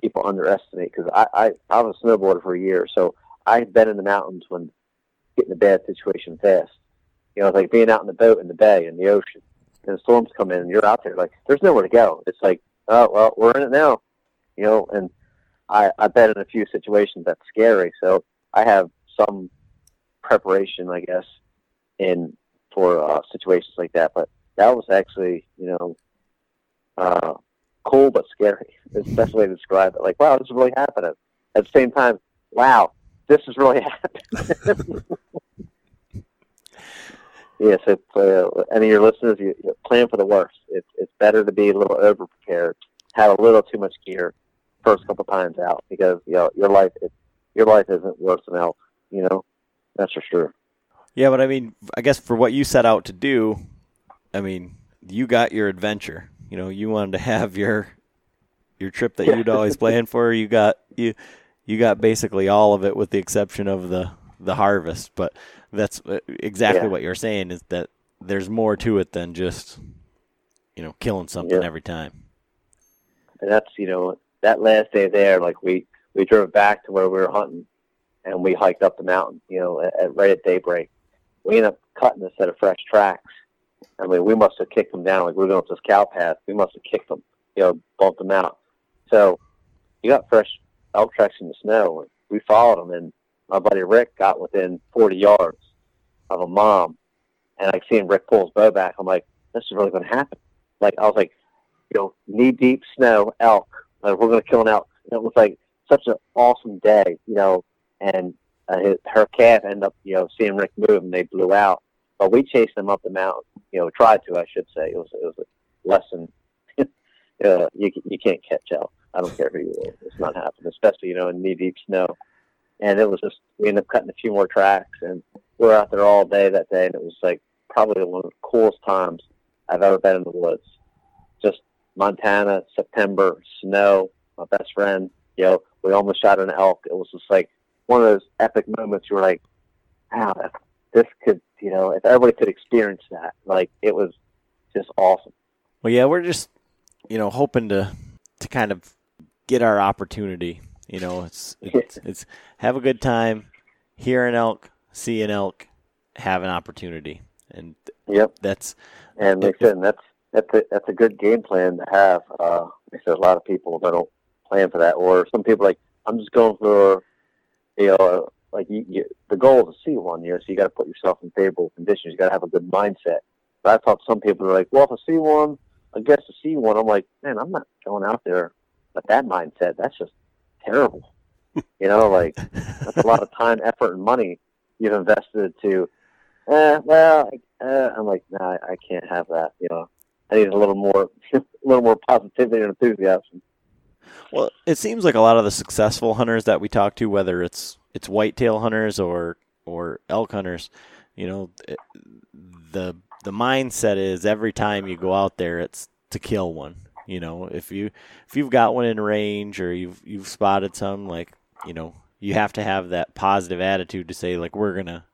people underestimate because I, I I was a snowboarder for a year, so I've been in the mountains when getting a bad situation fast. You know, it's like being out in the boat in the bay in the ocean, and storms come in, and you're out there like there's nowhere to go. It's like, oh well, we're in it now. You know, and I I've been in a few situations that's scary, so I have some preparation, I guess, in for uh, situations like that. But that was actually, you know, uh, cool but scary. It's the best way to describe it. Like, wow, this is really happening. At the same time, wow, this is really happening. yes, it's, uh, any of your listeners, you, you plan for the worst. It's it's better to be a little over prepared, have a little too much gear first couple times out because you know your life it, your life isn't worse than else. You know, that's for sure. Yeah, but I mean, I guess for what you set out to do, I mean, you got your adventure. You know, you wanted to have your your trip that you'd always planned for. You got you you got basically all of it with the exception of the the harvest. But that's uh, exactly Yeah. what you're saying is that there's more to it than just you know killing something Yeah. every time. and that's you know that last day there like we we drove back to where we were hunting and we hiked up the mountain you know at, at right at daybreak we ended up cutting a set of fresh tracks i mean we must have kicked them down like we were going up this cow path we must have kicked them you know bumped them out so you got fresh elk tracks in the snow and we followed them and my buddy rick got within 40 yards of a mom and i seen rick pull his bow back i'm like this is really going to happen like i was like you know, knee deep snow elk. Like we're gonna kill an elk. And it was like such an awesome day, you know. And uh, his, her calf ended up, you know, seeing Rick move, and they blew out. But we chased them up the mountain. You know, tried to, I should say. It was it was a lesson. uh, you you can't catch elk. I don't care who you are. It's not happening, especially you know in knee deep snow. And it was just we ended up cutting a few more tracks, and we were out there all day that day, and it was like probably one of the coolest times I've ever been in the woods. Just Montana, September, snow, my best friend, you know, we almost shot an elk. It was just like one of those epic moments you were like, wow, if this could, you know, if everybody could experience that, like it was just awesome. Well, yeah, we're just you know hoping to to kind of get our opportunity. You know, it's it's, it's have a good time, hear an elk, see an elk, have an opportunity, and Yep. that's And like I said, and that's, that's a, that's a good game plan to have. Uh, like said, a lot of people that don't plan for that, or some people like, I'm just going for, you know, like you, you, the goal is to see one, you know, so you got to put yourself in favorable conditions. You got to have a good mindset. But I thought some people are like, well, if I see one, I guess to see one. I'm like, man, I'm not going out there with that mindset. That's just terrible. you know, like that's a lot of time, effort, and money you've invested to. Eh, well, uh, I'm like, nah, I can't have that. You know, I need a little more, a little more positivity and enthusiasm. Well, it seems like a lot of the successful hunters that we talk to, whether it's it's whitetail hunters or or elk hunters, you know, it, the the mindset is every time you go out there, it's to kill one. You know, if you if you've got one in range or you've you've spotted some, like you know, you have to have that positive attitude to say like we're gonna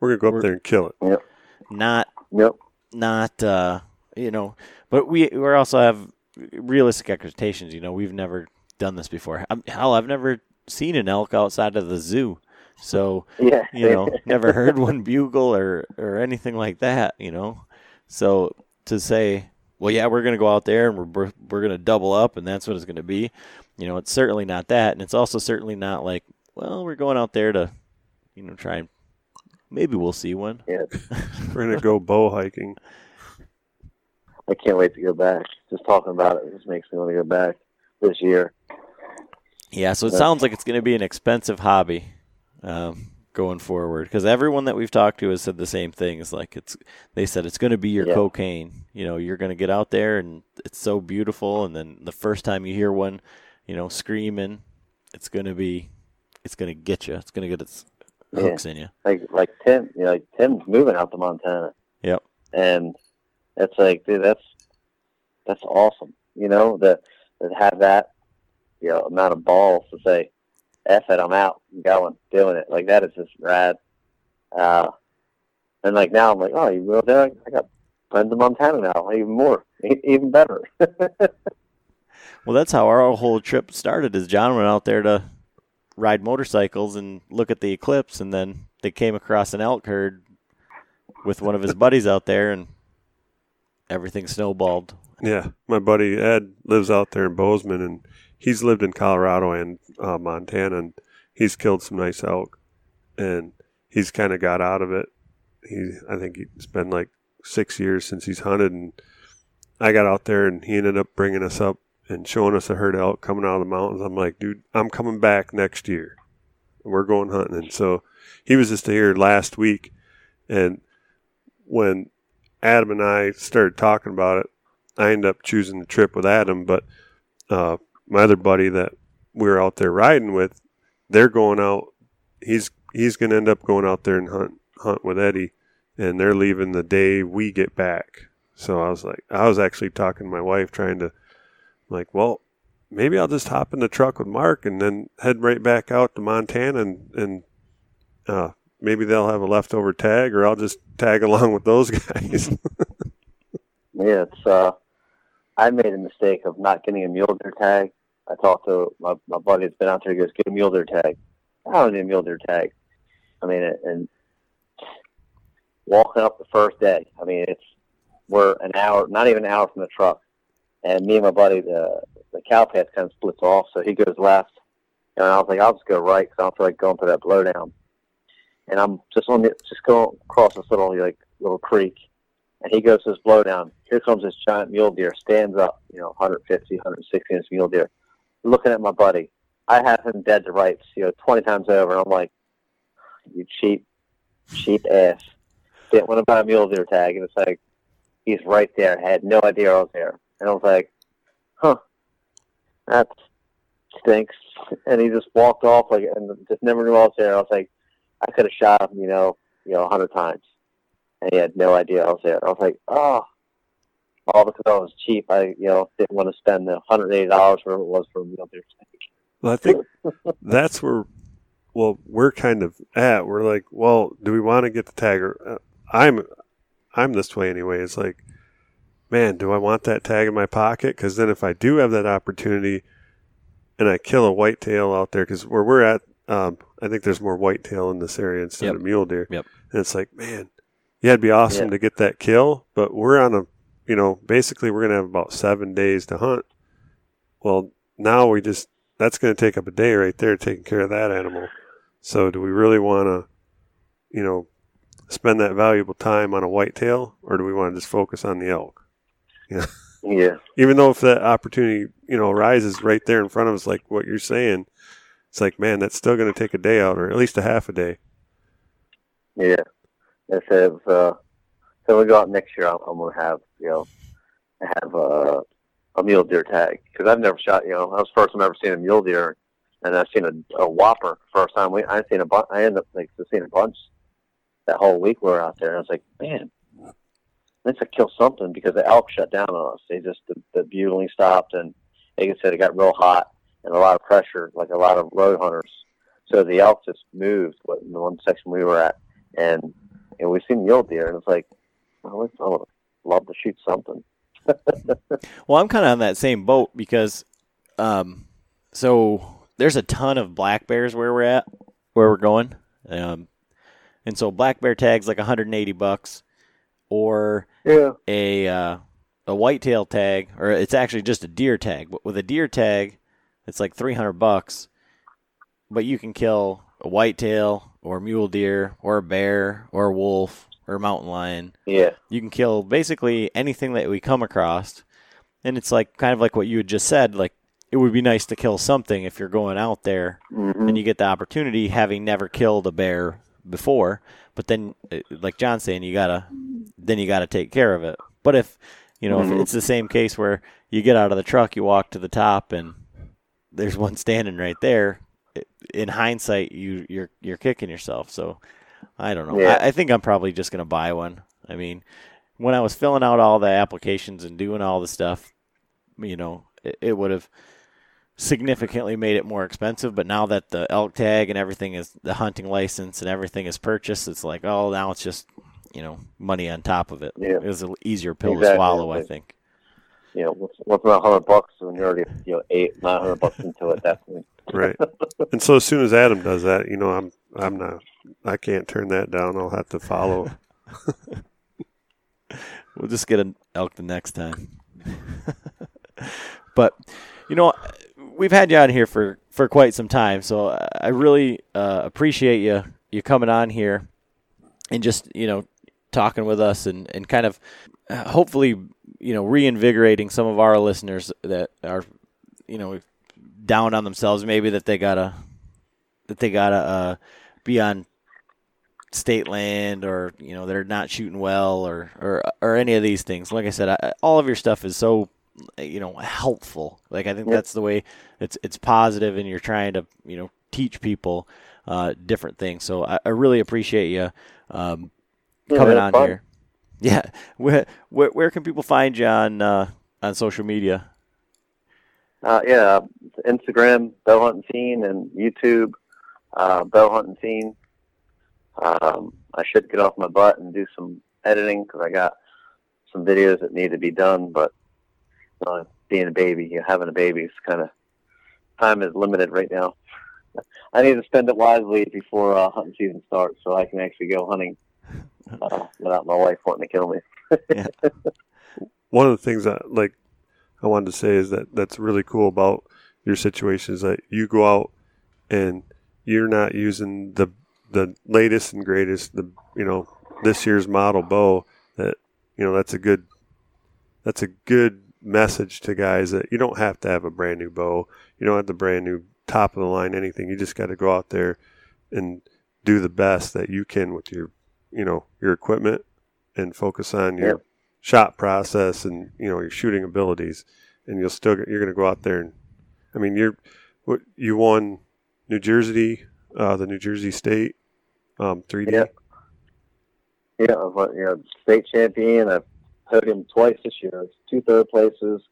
We're gonna go up We're- there and kill it. Yep. not Yep. not uh you know but we we also have realistic expectations you know we've never done this before i hell i've never seen an elk outside of the zoo so Yeah. you know never heard one bugle or or anything like that you know so to say well yeah we're going to go out there and we're we're going to double up and that's what it's going to be you know it's certainly not that and it's also certainly not like well we're going out there to you know try and maybe we'll see one yeah. We're gonna go bow hiking. I can't wait to go back. Just talking about it just makes me want to go back this year. Yeah, so it But- sounds like it's going to be an expensive hobby um, going forward because everyone that we've talked to has said the same thing. It's like it's they said it's going to be your Yeah. cocaine. You know, you're going to get out there and it's so beautiful, and then the first time you hear one, you know, screaming, it's going to be, it's going to get you. It's going to get its hooks in you. Like like Tim, you know, like Tim's moving out to Montana, Yep. and it's like, dude, that's that's awesome. You know, that to have that, you know, amount of balls to say, F it, I'm out, I'm going, doing it. Like that is just rad. Uh, and like now I'm like, oh, you will there? I got friends in Montana now, even more, e- even better. Well, that's how our whole trip started. Is John went out there to ride motorcycles and look at the eclipse, and then they came across an elk herd with one of his buddies out there, and everything snowballed. Yeah, my buddy Ed lives out there in Bozeman, and he's lived in Colorado and uh, Montana, and he's killed some nice elk, and he's kind of got out of it. He, I think it's been like six years since he's hunted, and I got out there, and he ended up bringing us up and showing us a herd of elk coming out of the mountains. I'm like, dude, I'm coming back next year. We're going hunting, and so he was just here last week, and when Adam and I started talking about it, I ended up choosing the trip with Adam, but uh, my other buddy that we were out there riding with, they're going out. He's he's going to end up going out there and hunt hunt with Eddie, and they're leaving the day we get back. So I was like, I was actually talking to my wife, trying to like, well, maybe I'll just hop in the truck with Mark and then head right back out to Montana and and uh, maybe they'll have a leftover tag, or I'll just tag along with those guys. Yeah, it's uh, I made a mistake of not getting a mule deer tag. I talked to my my buddy that's been out there. He goes, "Get a mule deer tag." I don't need a mule deer tag. I mean, and walking up the first day. I mean, it's we're an hour, not even an hour from the truck, and me and my buddy, the the cow path kind of splits off. So he goes left, and I was like, "I'll just go right because I don't feel like going through that blowdown." And I'm just on the just going across this little like little creek, and he goes to this blowdown. Here comes this giant mule deer, stands up, you know, 150, 160 inch mule deer. Looking at my buddy, I have him dead to rights, you know, 20 times over. I'm like, you cheap, cheap ass. Didn't want to buy a mule deer tag. And it's like, he's right there. I had no idea I was there. And I was like, huh, that stinks. And he just walked off like, and just never knew I was there. I was like, I could have shot him, you know, you know, a hundred times and he had no idea I was there. I was like, oh, all because I was cheap. I, you know, didn't want to spend the hundred eighty dollars whatever it was for a mule deer steak. Well, I think that's where, well, we're kind of at. We're like, well, do we want to get the tagger? Uh, I'm, I'm this way anyway. It's like, man, do I want that tag in my pocket? Because then if I do have that opportunity, and I kill a whitetail out there, because where we're at, um, I think there's more whitetail in this area instead Yep. of mule deer. Yep. And it's like, man, yeah, it'd be awesome Yeah. to get that kill, but we're on a, you know, basically we're gonna have about seven days to hunt. Well, now we just that's gonna take up a day right there taking care of that animal. So do we really want to, you know, spend that valuable time on a whitetail, or do we want to just focus on the elk? Yeah, Yeah. Even though if that opportunity, you know, arises right there in front of us, like what you're saying, it's like, man, that's still going to take a day out, or at least a half a day. yeah. It was, uh, so we go out next year, I'm, I'm gonna have, you know, have uh, a mule deer tag because I've never shot. You know, that was the first time I've ever seen a mule deer, and I've seen a, a whopper first time. We I seen a bunch. I ended up like seeing a bunch that whole week we were out there, and I was like, man, let's kill something because the elk shut down on us. They just the, the bugling stopped, and like I said, it got real hot and a lot of pressure, like a lot of road hunters. So the elk just moved in the one section we were at, and and we seen mule deer, and it's like, well, I would love to shoot something. Well, I'm kind of on that same boat because, um, so there's a ton of black bears where we're at, where we're going, um, and so black bear tags like 180 bucks, or Yeah. a uh, a whitetail tag, or it's actually just a deer tag. But with a deer tag, it's like 300 bucks, but you can kill a whitetail or a mule deer or a bear or a wolf or mountain lion. Yeah. you can kill basically anything that we come across. And it's like kind of like what you had just said like it would be nice to kill something if you're going out there hmm and you get the opportunity having never killed a bear before. But then uh, like john's saying you gotta then you gotta take care of it. But if you know if Mhm. it's the same case where you get out of the truck you walk to the top and there's one standing right there in hindsight you you're you're kicking yourself. So i don't know Yeah. I, I think i'm probably just gonna buy one i mean when i was filling out all the applications and doing all the stuff you know, it, it would have significantly made it more expensive. But now that the elk tag and everything is the hunting license and everything is purchased, it's like, oh, now it's just you know money on top of it. Yeah. It's an easier pill to swallow, I think. You know, what's, what's not hundred bucks when you're already you know eight, nine hundred bucks into it? Definitely. Right. and so as soon as Adam does that, you know, I'm I'm not I can't turn that down. I'll have to follow. We'll just get an elk the next time. but you know, we've had you on here for for quite some time, so I really uh, appreciate you you coming on here and just you know talking with us and and kind of uh, hopefully you know reinvigorating some of our listeners that are you know down on themselves maybe that they gotta that they gotta uh, be on state land or you know they're not shooting well or or or any of these things. Like i said I, all of your stuff is so you know helpful. Like i think Yep. that's the way it's it's positive and you're trying to you know teach people uh, different things. So i, I really appreciate you um, coming man, on fun. here. Yeah. Where, where where can people find you on uh, on social media? Uh, yeah, Instagram, bow hunting fiend, and YouTube, uh, bow hunting fiend. Um, I should get off my butt and do some editing because I got some videos that need to be done. But uh, being a baby, you know, having a baby is kind of time is limited right now. I need to spend it wisely before uh, hunting season starts, so I can actually go hunting uh, without my wife wanting to kill me. One of the things that like I wanted to say is that that's really cool about your situation is that you go out and you're not using the the latest and greatest the you know this year's model bow that you know that's a good that's a good message to guys that you don't have to have a brand new bow. You don't have the brand new top of the line anything. You just got to go out there and do the best that you can with your you know your equipment and focus on your Yep. shot process and you know your shooting abilities. And you'll still get, you're going to go out there and I mean you're you won New Jersey uh, the New Jersey State um, 3D Yeah. Yeah, I was you know, state champion. I've podiumed twice this year. Two third places.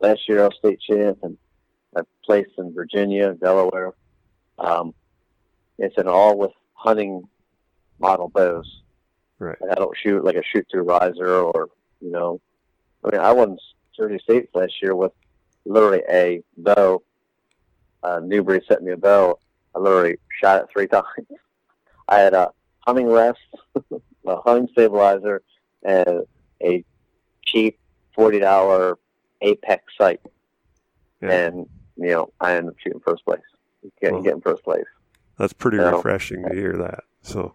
Last year I was state champ, and I placed in Virginia, Delaware. Um, it's an all with hunting model bows. Right. Like, I don't shoot like a shoot through riser or you know. I mean, I won Jersey State last year with literally a bow. Uh, Newbury sent me a bow. I literally shot it three times. I had a humming rest, a humming stabilizer, and a cheap forty dollar Apex sight. Yeah. And you know, I ended up shooting first place. Getting Well- getting first place. that's pretty No. refreshing to hear that so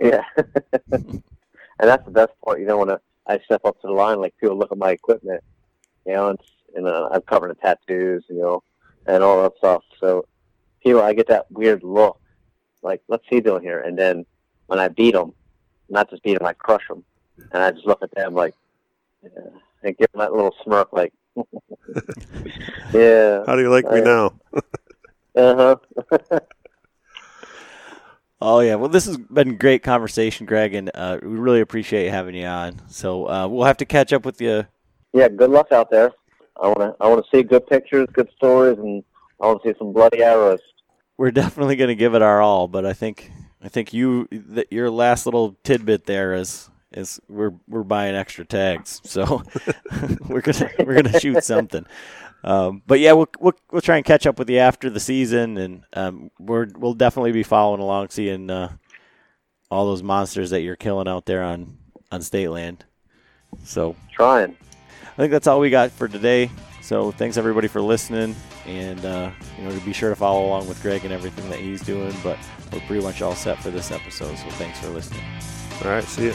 Yeah. and that's the best part. You know, when I, I step up to the line, like people look at my equipment, you know, and, and uh, I'm covered in tattoos, you know, and all that stuff. So people, I get that weird look, like, what's he doing here? And then when I beat him, not just beat him, I crush him, and I just look at them like, uh, and give them that little smirk, like, yeah, how do you like me now uh huh, Oh yeah, well this has been great conversation, Greg, and uh, we really appreciate having you on. So uh, we'll have to catch up with you. yeah. Good luck out there. I wanna, I wanna see good pictures, good stories, and I wanna see some bloody arrows. We're definitely going to give it our all, but I think I think you that your last little tidbit there is is we're we're buying extra tags, so we're gonna we're gonna shoot something. Um, but yeah, we'll, we'll we'll try and catch up with you after the season, and um, we're we'll definitely be following along, seeing uh, all those monsters that you're killing out there on on state land. So Trying. I think that's all we got for today. So thanks everybody for listening, and uh, you know to be sure to follow along with Greg and everything that he's doing. But we're pretty much all set for this episode. So thanks for listening. all right see ya